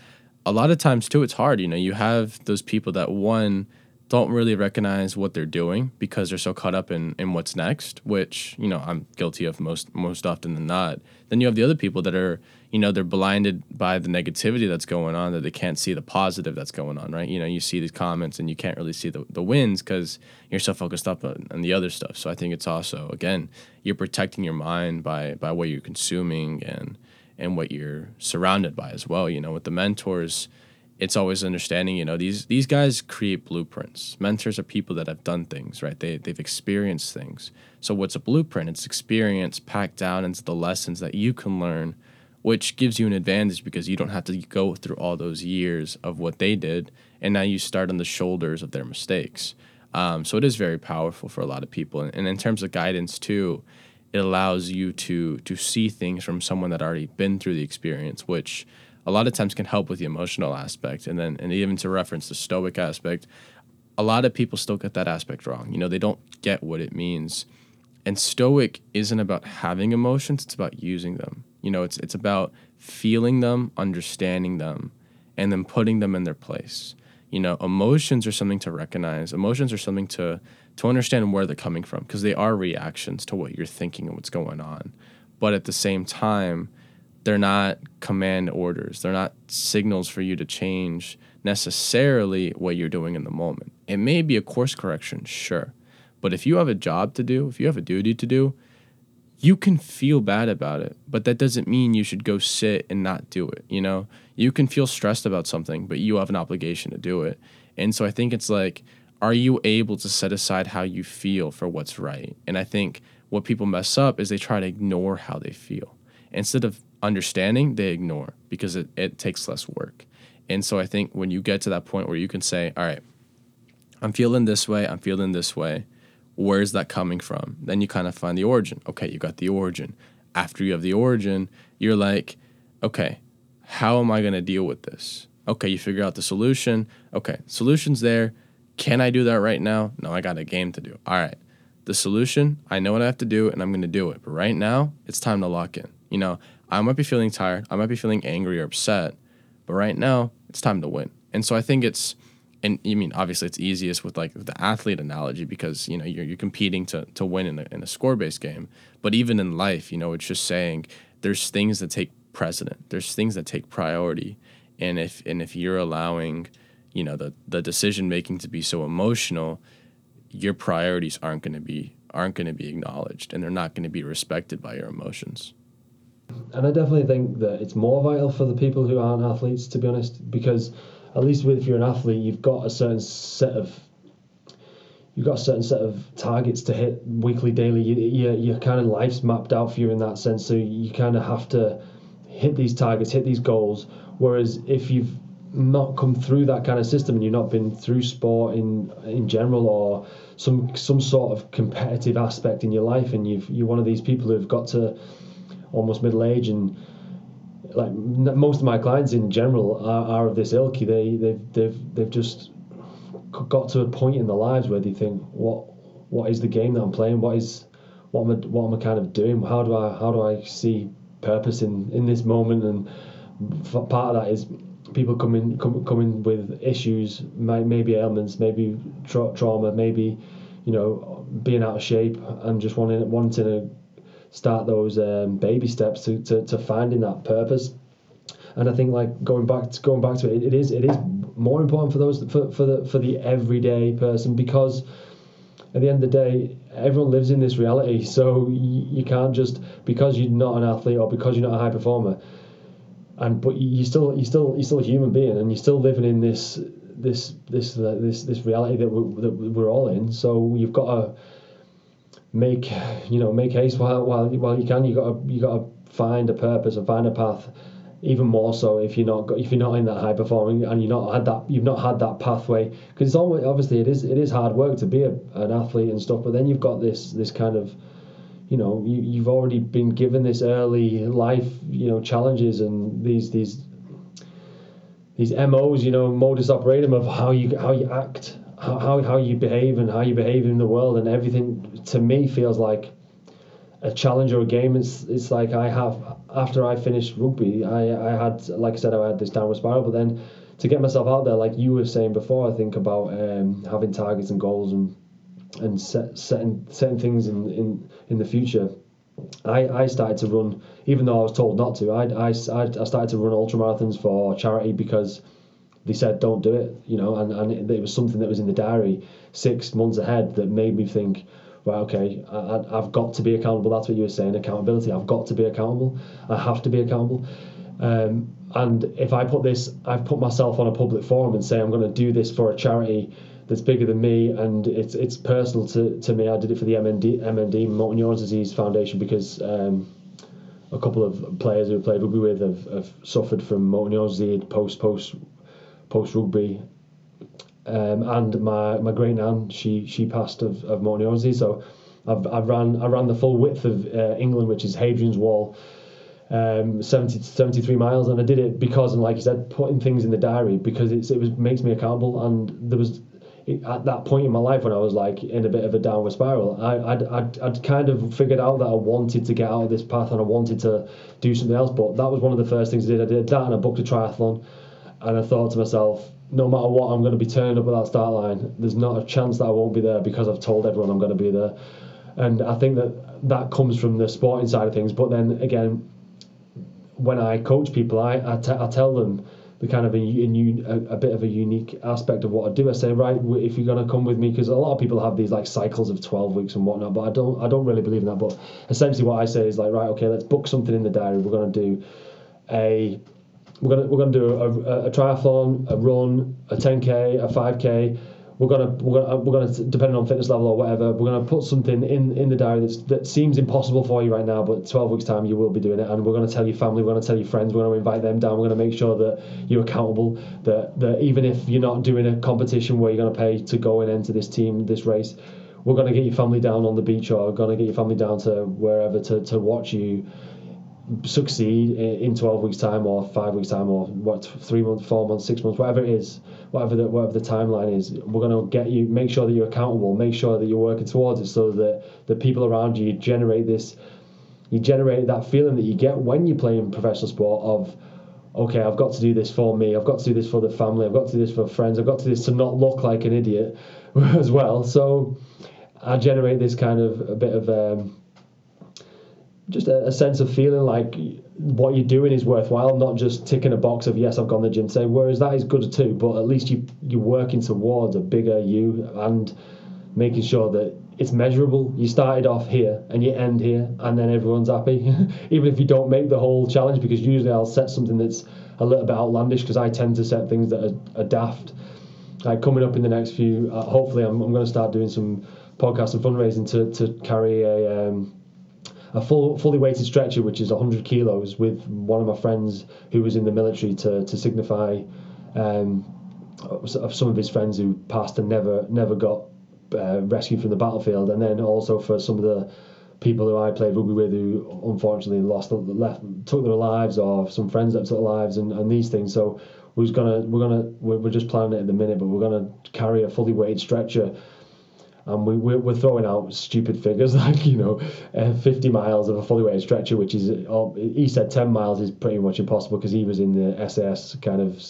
a lot of times too, it's hard. You know, you have those people that one, don't really recognize what they're doing because they're so caught up in, in what's next, which, you know, I'm guilty of most most often than not. Then you have the other people that are, you know, they're blinded by the negativity that's going on that they can't see the positive that's going on, right? You know, you see these comments and you can't really see the, the wins because you're so focused up on, on the other stuff. So I think it's also, again, you're protecting your mind by by what you're consuming and and what you're surrounded by as well. You know, with the mentors, it's always understanding, you know, these these guys create blueprints. Mentors are people that have done things, right? They they've experienced things. So what's a blueprint? It's experience packed down into the lessons that you can learn, which gives you an advantage because you don't have to go through all those years of what they did, and now you start on the shoulders of their mistakes. Um, so it is very powerful for a lot of people, and, and in terms of guidance too, it allows you to to see things from someone that already been through the experience, which a lot of times can help with the emotional aspect and then and even to reference the stoic aspect a lot of people still get that aspect wrong. You know they don't get what it means. And stoic isn't about having emotions it's about using them. You know it's it's about feeling them understanding them and then putting them in their place. You know emotions are something to recognize. Emotions are something to to understand where they're coming from because they are reactions to what you're thinking and what's going on. But at the same time they're not command orders. They're not signals for you to change necessarily what you're doing in the moment. It may be a course correction, sure. But if you have a job to do, if you have a duty to do, you can feel bad about it, but that doesn't mean you should go sit and not do it, you know? You can feel stressed about something, but you have an obligation to do it. And so I think it's like are you able to set aside how you feel for what's right? And I think what people mess up is they try to ignore how they feel. Instead of understanding, they ignore because it, it takes less work. And so I think when you get to that point where you can say, all right, I'm feeling this way, I'm feeling this way, where's that coming from? Then you kind of find the origin. Okay, you got the origin. After you have the origin, you're like, okay, how am I going to deal with this? Okay, you figure out the solution. Okay, solution's there. Can I do that right now? No, I got a game to do. All right, the solution, I know what I have to do and I'm going to do it. But right now, it's time to lock in. You know, I might be feeling tired, I might be feeling angry or upset, but right now it's time to win. And so I think it's and you mean obviously it's easiest with like the athlete analogy because you know you're, you're competing to, to win in a, in a score based game. But even in life you know it's just saying there's things that take precedent there's things that take priority. And if and if you're allowing you know the the decision making to be so emotional your priorities aren't going to be aren't going to be acknowledged and they're not going to be respected by your emotions and I definitely think that it's more vital for the people who aren't athletes, to be honest, because at least if you're an athlete, you've got a certain set of you've got a certain set of targets to hit weekly, daily. You, you, your kind of life's mapped out for you in that sense, so you kind of have to hit these targets, hit these goals. Whereas if you've not come through that kind of system and you've not been through sport in in general or some some sort of competitive aspect in your life, and you've you're one of these people who've got to almost middle age and like most of my clients in general are, are of this ilk. They they've they've they've just got to a point in their lives where they think, what what is the game that I'm playing? What is what am I what am I kind of doing? How do I how do I see purpose in in this moment? And part of that is people coming come, coming with issues, maybe ailments, maybe tra- trauma, maybe you know being out of shape and just wanting wanting to start those um, baby steps to, to, to finding that purpose. And I think like going back to going back to it, it is it is more important for those for, for the for the everyday person because at the end of the day, everyone lives in this reality. So you, can't just because you're not an athlete or because you're not a high performer, and but you still you still you're still a human being and you're still living in this this this this this reality that we're, that we're all in. So you've got to make you know make haste while while while you can. You got to you got to find a purpose and find a path. Even more so if you're not if you're not in that high performing and you're not had that you've not had that pathway because it's always obviously it is it is hard work to be a, an athlete and stuff. But then you've got this this kind of you know you, you've already been given this early life you know challenges and these these these MOs you know modus operandum of how you how you act how, how, you behave and how you behave in the world and everything to me feels like a challenge or a game. It's it's like I have after I finished rugby, I, I had like I said I had this downward spiral, but then to get myself out there, like you were saying before, I think about um, having targets and goals and and set, setting setting things in, in in the future. I, I started to run, even though I was told not to. I, I, I started to run ultra marathons for charity because they said don't do it, you know, and, and it, was something that was in the diary six months ahead that made me think, right, okay, I, I've got to be accountable. That's what you were saying, accountability. I've got to be accountable. I have to be accountable. Um, and if I put this, I've put myself on a public forum and say I'm going to do this for a charity that's bigger than me and it's it's personal to, to me. I did it for the MND MND Motor Neurons Disease Foundation because um, a couple of players who played rugby with have, have suffered from motor neurons disease post post post rugby. Um, and my, my great nan, she she passed of, of neurons. So I've, I've ran I ran the full width of uh, England, which is Hadrian's Wall, um, 70 73 miles, and I did it because, and like you said, putting things in the diary because it's, it was makes me accountable. And there was at that point in my life when I was like in a bit of a downward spiral, I, I'd, I'd, I'd kind of figured out that I wanted to get out of this path and I wanted to do something else. But that was one of the first things I did. I did that and I booked a triathlon, and I thought to myself, no matter what, I'm going to be turning up at that start line. There's not a chance that I won't be there because I've told everyone I'm going to be there. And I think that that comes from the sporting side of things. But then again, when I coach people, I, I, t- I tell them the kind of a, a, a, bit of a unique aspect of what I do. I say, right, if you're going to come with me, because a lot of people have these like cycles of 12 weeks and whatnot, but I don't, I don't really believe in that. But essentially, what I say is like, right, okay, let's book something in the diary. We're going to do a, we're to, we're to do a, a triathlon, a run, a 10k, a 5k we're gonna we're gonna uh, we're gonna depending on fitness level or whatever, we're gonna put something in in the diary that's, that seems impossible for you right now, but 12 weeks time you will be doing it, and we're gonna tell your family, we're gonna tell your friends, we're gonna invite them down, we're gonna make sure that you're accountable, that that even if you're not doing a competition where you're gonna pay to go and enter this team, this race, we're gonna get your family down on the beach or gonna get your family down to wherever to to watch you succeed in 12 weeks time or five weeks time or what three months four months six months whatever it is whatever the whatever the timeline is we're going to get you make sure that you're accountable make sure that you're working towards it so that the people around you generate this you generate that feeling that you get when you play in professional sport of okay I've got to do this for me I've got to do this for the family I've got to do this for friends I've got to do this to not look like an idiot as well. So I generate this kind of a bit of um, just a, a, sense of feeling like what you're doing is worthwhile, not just ticking a box of yes, I've gone to the gym today. Whereas that is good too, but at least you you're working towards a bigger you and making sure that it's measurable. You started off here and you end here, and then everyone's happy, even if you don't make the whole challenge. Because usually I'll set something that's a little bit outlandish because I tend to set things that are, are daft. Like coming up in the next few, uh, hopefully I'm, I'm going to start doing some podcasts and fundraising to to carry a. Um, a full, fully weighted stretcher, which is 100 kilos, with one of my friends who was in the military to, to signify um, some of his friends who passed and never never got uh, rescued from the battlefield, and then also for some of the people who I played rugby with who unfortunately lost left took their lives, or some friends that took their lives, and, and these things. So we're gonna we're gonna we're, we're just planning it at the minute, but we're gonna carry a fully weighted stretcher and we, we're, we're throwing out stupid figures like you know uh, 50 miles of a fully weighted stretcher which is uh, he said 10 miles is pretty much impossible because he was in the SAS kind of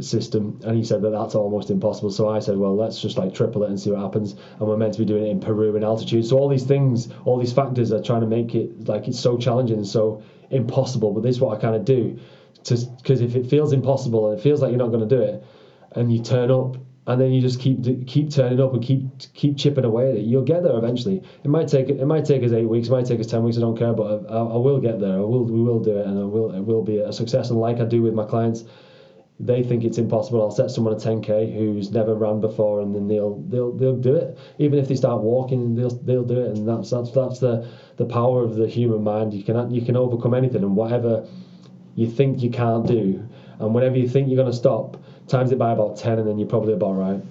system and he said that that's almost impossible. So I said well let's just like triple it and see what happens. And we're meant to be doing it in Peru in altitude. So all these things all these factors are trying to make it like it's so challenging and so impossible. But this is what I kind of do because if it feels impossible and it feels like you're not going to do it and you turn up and then you just keep keep turning up and keep keep chipping away at it. You'll get there eventually. It might take it might take us eight weeks, it might take us ten weeks. I don't care, but I, I will get there. I will we will do it, and I will it will be a success. And like I do with my clients, they think it's impossible. I'll set someone a 10k who's never ran before, and then they'll they'll they'll do it. Even if they start walking, they'll they'll do it, and that's that's that's the the power of the human mind. You can you can overcome anything, and whatever you think you can't do, and whenever you think you're going to stop times it by about 10 and then you're probably about right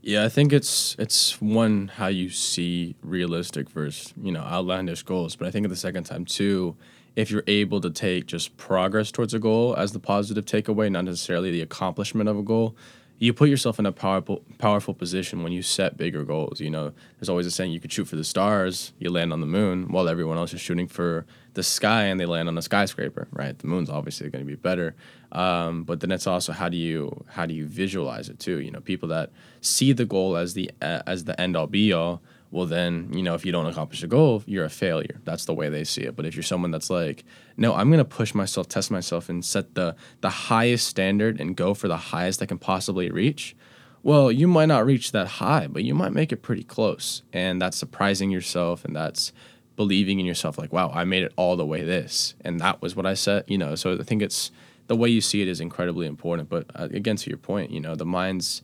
yeah i think it's it's one how you see realistic versus you know outlandish goals but i think at the second time too if you're able to take just progress towards a goal as the positive takeaway not necessarily the accomplishment of a goal you put yourself in a powerful powerful position when you set bigger goals. You know, there's always a saying you could shoot for the stars, you land on the moon, while everyone else is shooting for the sky and they land on a skyscraper. Right, the moon's obviously going to be better, um, but then it's also how do you how do you visualize it too? You know, people that see the goal as the as the end all be all well then you know if you don't accomplish a goal you're a failure. That's the way they see it. But if you're someone that's like no i'm to push myself test myself and set the the highest standard and go for the highest i can possibly reach well you might not reach that high but you might make it pretty close. And that's surprising yourself and that's believing in yourself like wow i made it all the way this. And that was what i said you know so i think it's the way you see it is incredibly important but uh, again to your point you know the mind's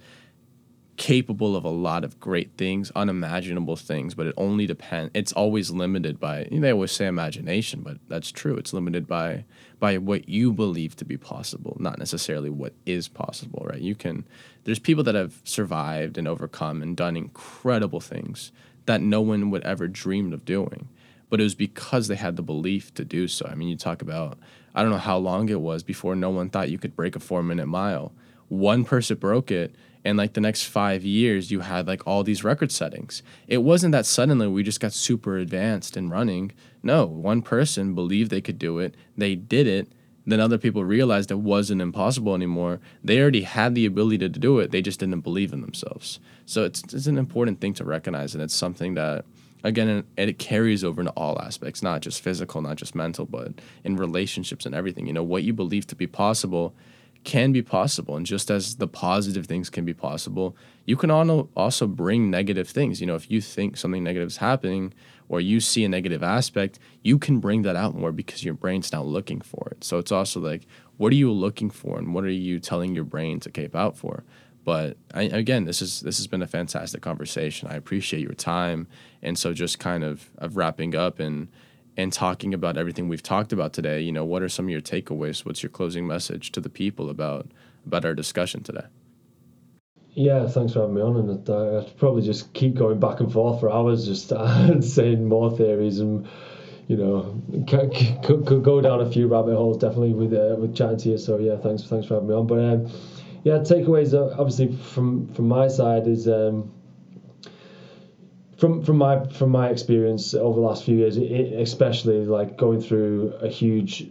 capable of a lot of great things, unimaginable things, but it only depends. It's always limited by. You know, they always say imagination, but that's true. It's limited by by what you believe to be possible, not necessarily what is possible. Right? You can. There's people that have survived and overcome and done incredible things that no one would ever dreamed of doing, but it was because they had the belief to do so. I mean, you talk about. I don't know how long it was before no one thought you could break a four minute mile. One person broke it and like the next five years you had like all these record settings. It wasn't that suddenly we just got super advanced in running. No one person believed they could do it they did it then other people realized it wasn't impossible anymore. They already had the ability to do it they just didn't believe in themselves. So it's, it's an important thing to recognize and it's something that again and it carries over into all aspects not just physical not just mental but in relationships and everything you know what you believe to be possible can be possible. And just as the positive things can be possible, you can also bring negative things. You know, if you think something negative is happening or you see a negative aspect, you can bring that out more because your brain's now looking for it. So it's also like, what are you looking for and what are you telling your brain to cape out for? But I, again, this is this has been a fantastic conversation. I appreciate your time, and so just kind of of wrapping up and and talking about everything we've talked about today, you know, what are some of your takeaways? What's your closing message to the people about about our discussion today? Yeah, thanks for having me on, and I'd probably just keep going back and forth for hours, just saying more theories and you know could go down a few rabbit holes definitely with uh, with chatting to you. So yeah, thanks thanks for having me on. But um, yeah, takeaways uh, obviously from from my side is. Um, from from my from my experience over the last few years, it, especially like going through a huge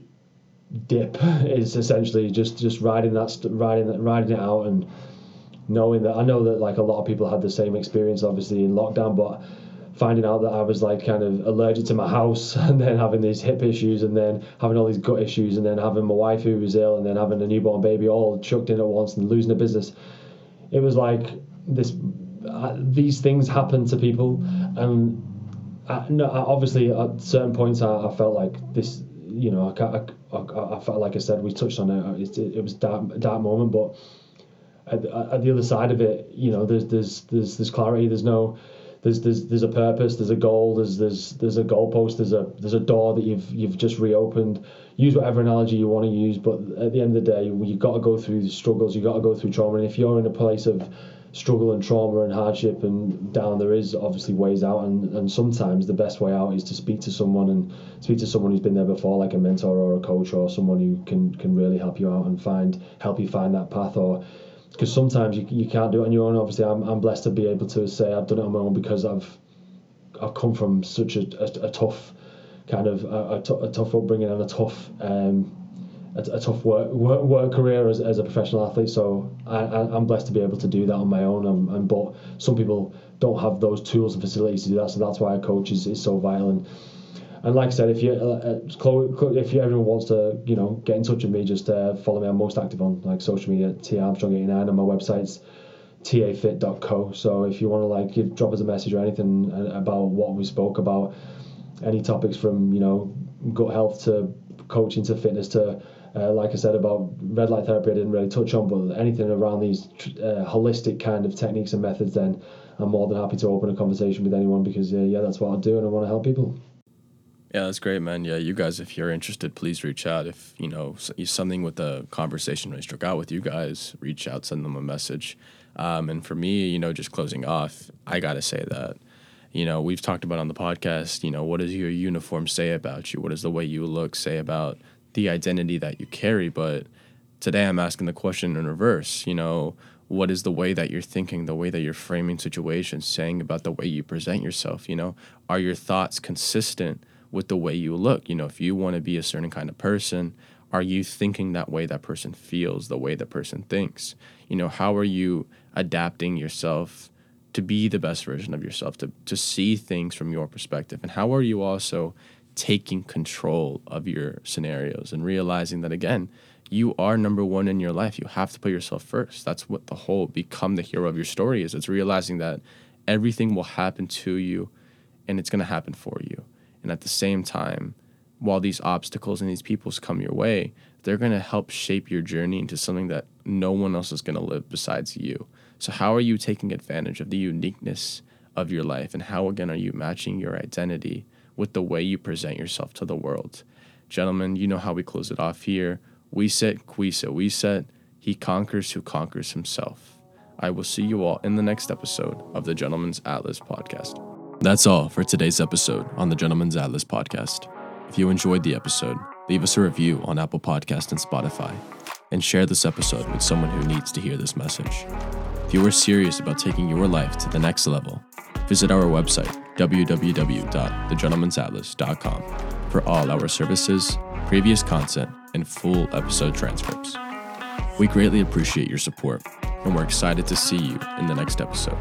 dip is essentially just just riding that riding that riding it out and knowing that I know that like a lot of people had the same experience obviously in lockdown, but finding out that I was like kind of allergic to my house and then having these hip issues and then having all these gut issues and then having my wife who was ill and then having a newborn baby all chucked in at once and losing a business. It was like this uh, these things happen to people, and I, no, obviously at certain points I, I, felt like this. You know, I, I, I, felt like I said we touched on it. It, it was dark, dark moment, but at, at the other side of it, you know, there's there's there's there's clarity. There's no there's there's there's a purpose, there's a goal, there's there's there's a goalpost, there's a there's a door that you've you've just reopened. Use whatever analogy you want to use, but at the end of the day, you've got to go through the struggles, you've got to go through trauma, and if you're in a place of struggle and trauma and hardship and down there is obviously ways out. And, and sometimes the best way out is to speak to someone and speak to someone who's been there before like a mentor or a coach or someone who can can really help you out and find help you find that path. Or because sometimes you, you can't do it on your own. Obviously I'm, I'm blessed to be able to say I've done it on my own because I've I've come from such a, a, a tough kind of a, a, t- a tough upbringing and a tough um, a, a tough work, work, work career as, as a professional athlete. So I, am blessed to be able to do that on my own. And, and but some people don't have those tools and facilities to do that. So that's why a coach is, is so vital. And and like I said, if you uh, uh if you everyone wants to you know get in touch with me, just uh, follow me. I'm most active on like social media, T Armstrong 89, and my website's tafit.co. So if you want to like give drop us a message or anything uh, about what we spoke about, any topics from you know gut health to coaching to fitness to uh, like I said about red light therapy, I didn't really touch on, but anything around these uh, holistic kind of techniques and methods, then I'm more than happy to open a conversation with anyone because uh, yeah, that's what I do, and I want to help people. Yeah, that's great, man. Yeah, you guys, if you're interested, please reach out. If you know something with the conversation really struck out with you guys, reach out, send them a message. Um, and for me, you know, just closing off, I gotta say that you know we've talked about on the podcast you know what does your uniform say about you what does the way you look say about the identity that you carry. But today I'm asking the question in reverse. You know, what is the way that you're thinking, the way that you're framing situations, saying about the way you present yourself? You know, are your thoughts consistent with the way you look? You know, if you want to be a certain kind of person, are you thinking that way that person feels, the way that person thinks? You know, how are you adapting yourself to be the best version of yourself, to, to see things from your perspective? And how are you also taking control of your scenarios and realizing that again you are number one in your life you have to put yourself first that's what the whole become the hero of your story is it's realizing that everything will happen to you and it's going to happen for you And at the same time, while these obstacles and these peoples come your way, they're going to help shape your journey into something that no one else is going to live besides you. So, how are you taking advantage of the uniqueness of your life? And how, again, are you matching your identity with the way you present yourself to the world? Gentlemen, you know how we close it off here. Vincit, qui se vincit. He conquers who conquers himself. I will see you all in the next episode of the Gentleman's Atlas podcast. That's all for today's episode on the Gentleman's Atlas podcast. If you enjoyed the episode, leave us a review on Apple Podcast and Spotify, and share this episode with someone who needs to hear this message. If you are serious about taking your life to the next level, visit our website, www.thegentleman'satlas.com, for all our services, previous content, and full episode transcripts. We greatly appreciate your support, and we're excited to see you in the next episode.